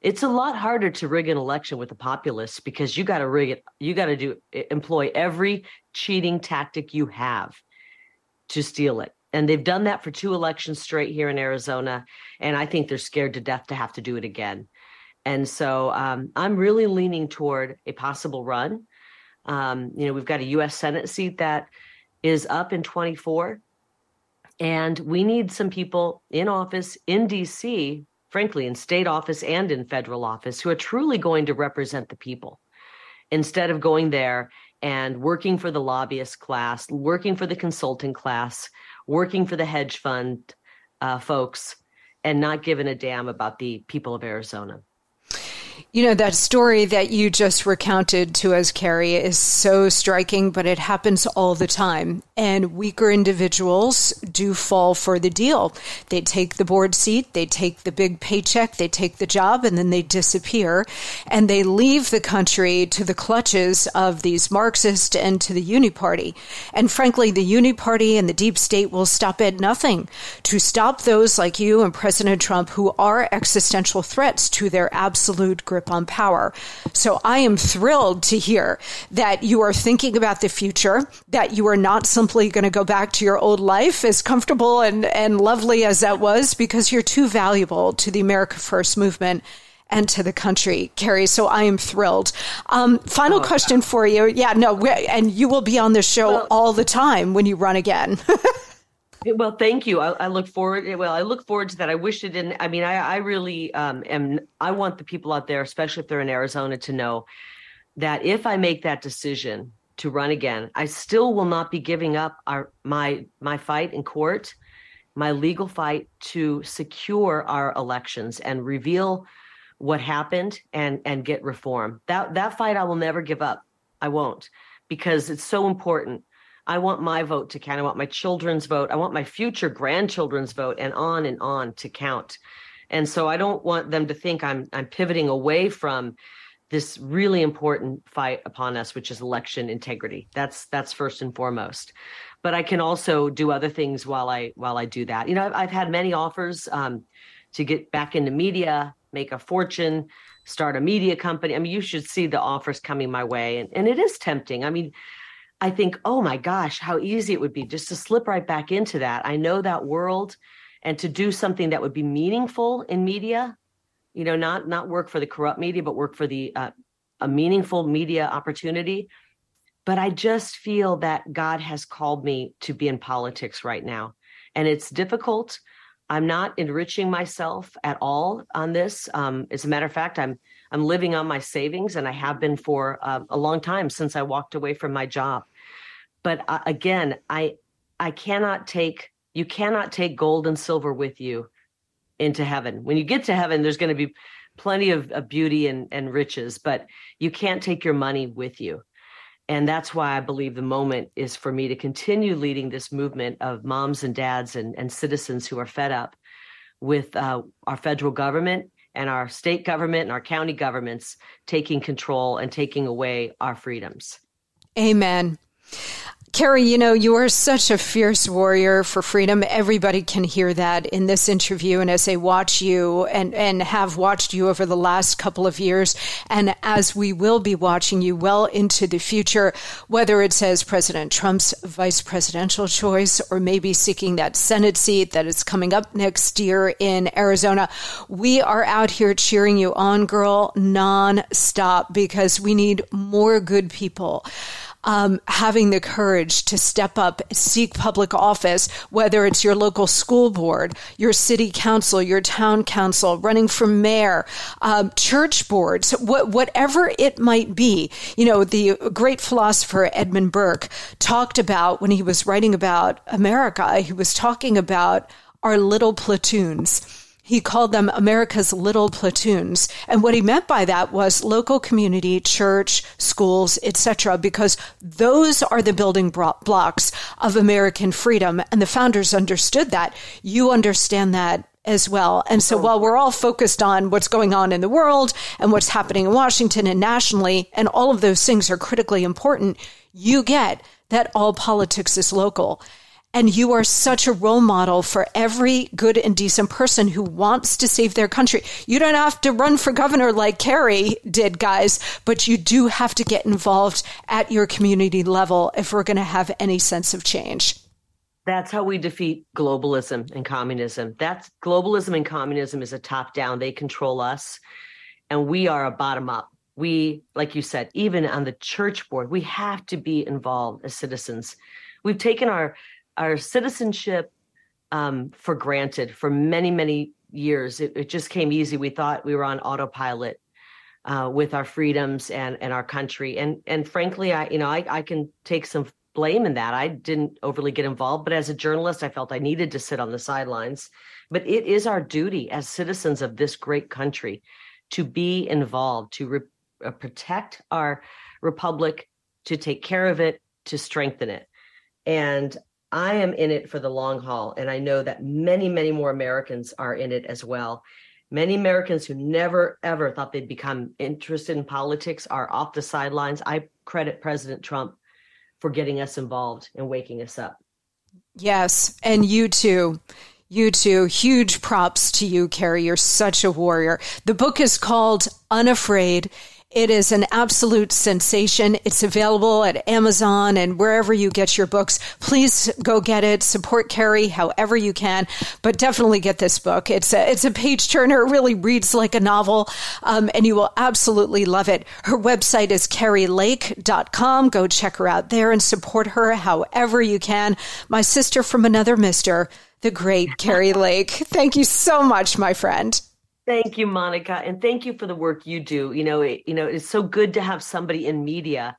It's a lot harder to rig an election with a populist because you got to rig it. You got to do employ every cheating tactic you have to steal it. And they've done that for two elections straight here in Arizona. And I think they're scared to death to have to do it again. And so um, I'm really leaning toward a possible run. Um, you know, we've got a U.S. Senate seat that is up in 24. And we need some people in office in DC, frankly, in state office and in federal office, who are truly going to represent the people instead of going there and working for the lobbyist class, working for the consulting class, working for the hedge fund uh, folks, and not giving a damn about the people of Arizona. You know, that story that you just recounted to us, Kari, is so striking, but it happens all the time. And weaker individuals do fall for the deal. They take the board seat, they take the big paycheck, they take the job, and then they disappear. And they leave the country to the clutches of these Marxists and to the Uni Party. And frankly, the Uni Party and the deep state will stop at nothing to stop those like you and President Trump who are existential threats to their absolute grip on power. So I am thrilled to hear that you are thinking about the future, that you are not simply going to go back to your old life, as comfortable and, and lovely as that was, because you're too valuable to the America First movement and to the country, Kari. So I am thrilled. Um, final oh, question for you. Yeah, no, and you will be on the show well, all the time when you run again. Well, thank you. I, I, look forward. Well, I look forward to that. I wish it didn't. I mean, I, I really um, am. I want the people out there, especially if they're in Arizona, to know that if I make that decision to run again, I still will not be giving up our my my fight in court, my legal fight to secure our elections and reveal what happened and and get reform. That that fight I will never give up. I won't because it's so important I want my vote to count. I want my children's vote. I want my future grandchildren's vote and on and on to count. And so I don't want them to think I'm I'm pivoting away from this really important fight upon us, which is election integrity. That's that's first and foremost. But I can also do other things while I while I do that. You know, I've, I've had many offers um, to get back into media, make a fortune, start a media company. I mean, you should see the offers coming my way, and and it is tempting. I mean, I think, oh my gosh, how easy it would be just to slip right back into that. I know that world and to do something that would be meaningful in media, you know, not not work for the corrupt media, but work for the uh, a meaningful media opportunity. But I just feel that God has called me to be in politics right now. And it's difficult. I'm not enriching myself at all on this. Um, as a matter of fact, I'm I'm living on my savings, and I have been for uh, a long time since I walked away from my job but uh, again i i cannot take you cannot take gold and silver with you into heaven. When you get to heaven there's going to be plenty of, of beauty and, and riches but you can't take your money with you. And that's why i believe the moment is for me to continue leading this movement of moms and dads and, and citizens who are fed up with uh, our federal government and our state government and our county governments taking control and taking away our freedoms. Amen Kari, you know, you are such a fierce warrior for freedom. Everybody can hear that in this interview. And as they watch you and, and have watched you over the last couple of years, and as we will be watching you well into the future, whether it's as President Trump's vice presidential choice or maybe seeking that Senate seat that is coming up next year in Arizona, we are out here cheering you on, girl, non-stop because we need more good people um, having the courage to step up, seek public office, whether it's your local school board, your city council, your town council, running for mayor, um, church boards, wh- whatever it might be. You know, the great philosopher Edmund Burke talked about when he was writing about America, he was talking about our little platoons he called them America's little platoons. And what he meant by that was local community, church, schools, etc., because those are the building blocks of American freedom. And the founders understood that. You understand that as well. And so while we're all focused on what's going on in the world and what's happening in Washington and nationally, and all of those things are critically important, you get that all politics is local. And you are such a role model for every good and decent person who wants to save their country. You don't have to run for governor like Kari did, guys, but you do have to get involved at your community level if we're going to have any sense of change. That's how we defeat globalism and communism. That's globalism and communism is a top down. They control us and we are a bottom up. We, like you said, even on the church board, we have to be involved as citizens. We've taken our our citizenship um, for granted for many many years. It, it, just came easy. We thought we were on autopilot uh, with our freedoms and and our country. And and frankly, I you know I I can take some blame in that. I didn't overly get involved, but as a journalist, I felt I needed to sit on the sidelines. But it is our duty as citizens of this great country to be involved, to re- uh, protect our republic, to take care of it, to strengthen it. And I am in it for the long haul. And I know that many, many more Americans are in it as well. Many Americans who never, ever thought they'd become interested in politics are off the sidelines. I credit President Trump for getting us involved and waking us up. Yes. And you too. You too. Huge props to you, Kari. You're such a warrior. The book is called Unafraid. It is an absolute sensation. It's available at Amazon and wherever you get your books. Please go get it. Support Kari however you can, but definitely get this book. It's a, it's a page turner. It really reads like a novel, um, and you will absolutely love it. Her website is karilake.com. Go check her out there and support her however you can. My sister from another mister, the great Kari Lake. Thank you so much, my friend. Thank you, Monica, and thank you for the work you do. You know, it, you know, it's so good to have somebody in media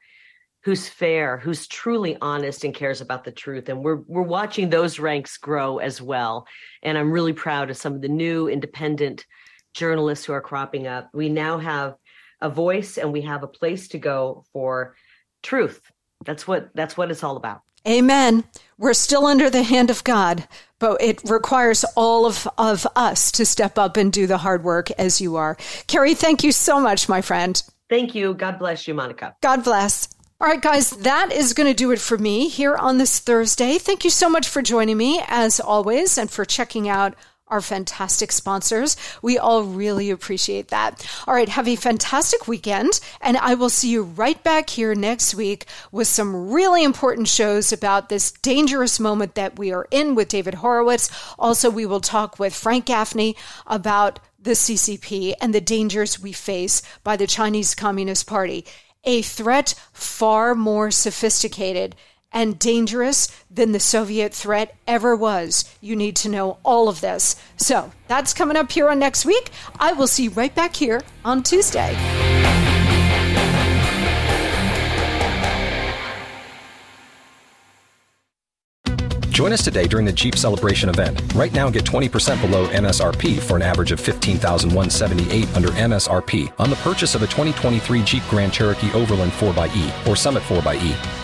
who's fair, who's truly honest and cares about the truth. And we're we're watching those ranks grow as well. And I'm really proud of some of the new independent journalists who are cropping up. We now have a voice and we have a place to go for truth. That's what that's what it's all about. Amen. We're still under the hand of God, but it requires all of, of us to step up and do the hard work as you are. Kari, thank you so much, my friend. Thank you. God bless you, Monica. God bless. All right, guys, that is going to do it for me here on this Thursday. Thank you so much for joining me, as always, and for checking out our fantastic sponsors. We all really appreciate that. All right, have a fantastic weekend, and I will see you right back here next week with some really important shows about this dangerous moment that we are in with David Horowitz. Also, we will talk with Frank Gaffney about the CCP and the dangers we face by the Chinese Communist Party. A threat far more sophisticated and dangerous than the Soviet threat ever was. You need to know all of this. So that's coming up here on next week. I will see you right back here on Tuesday. Join us today during the Jeep Celebration event. Right now, get 20% below MSRP for an average of 15178 under MSRP on the purchase of a 2023 Jeep Grand Cherokee Overland 4xE or Summit 4xE.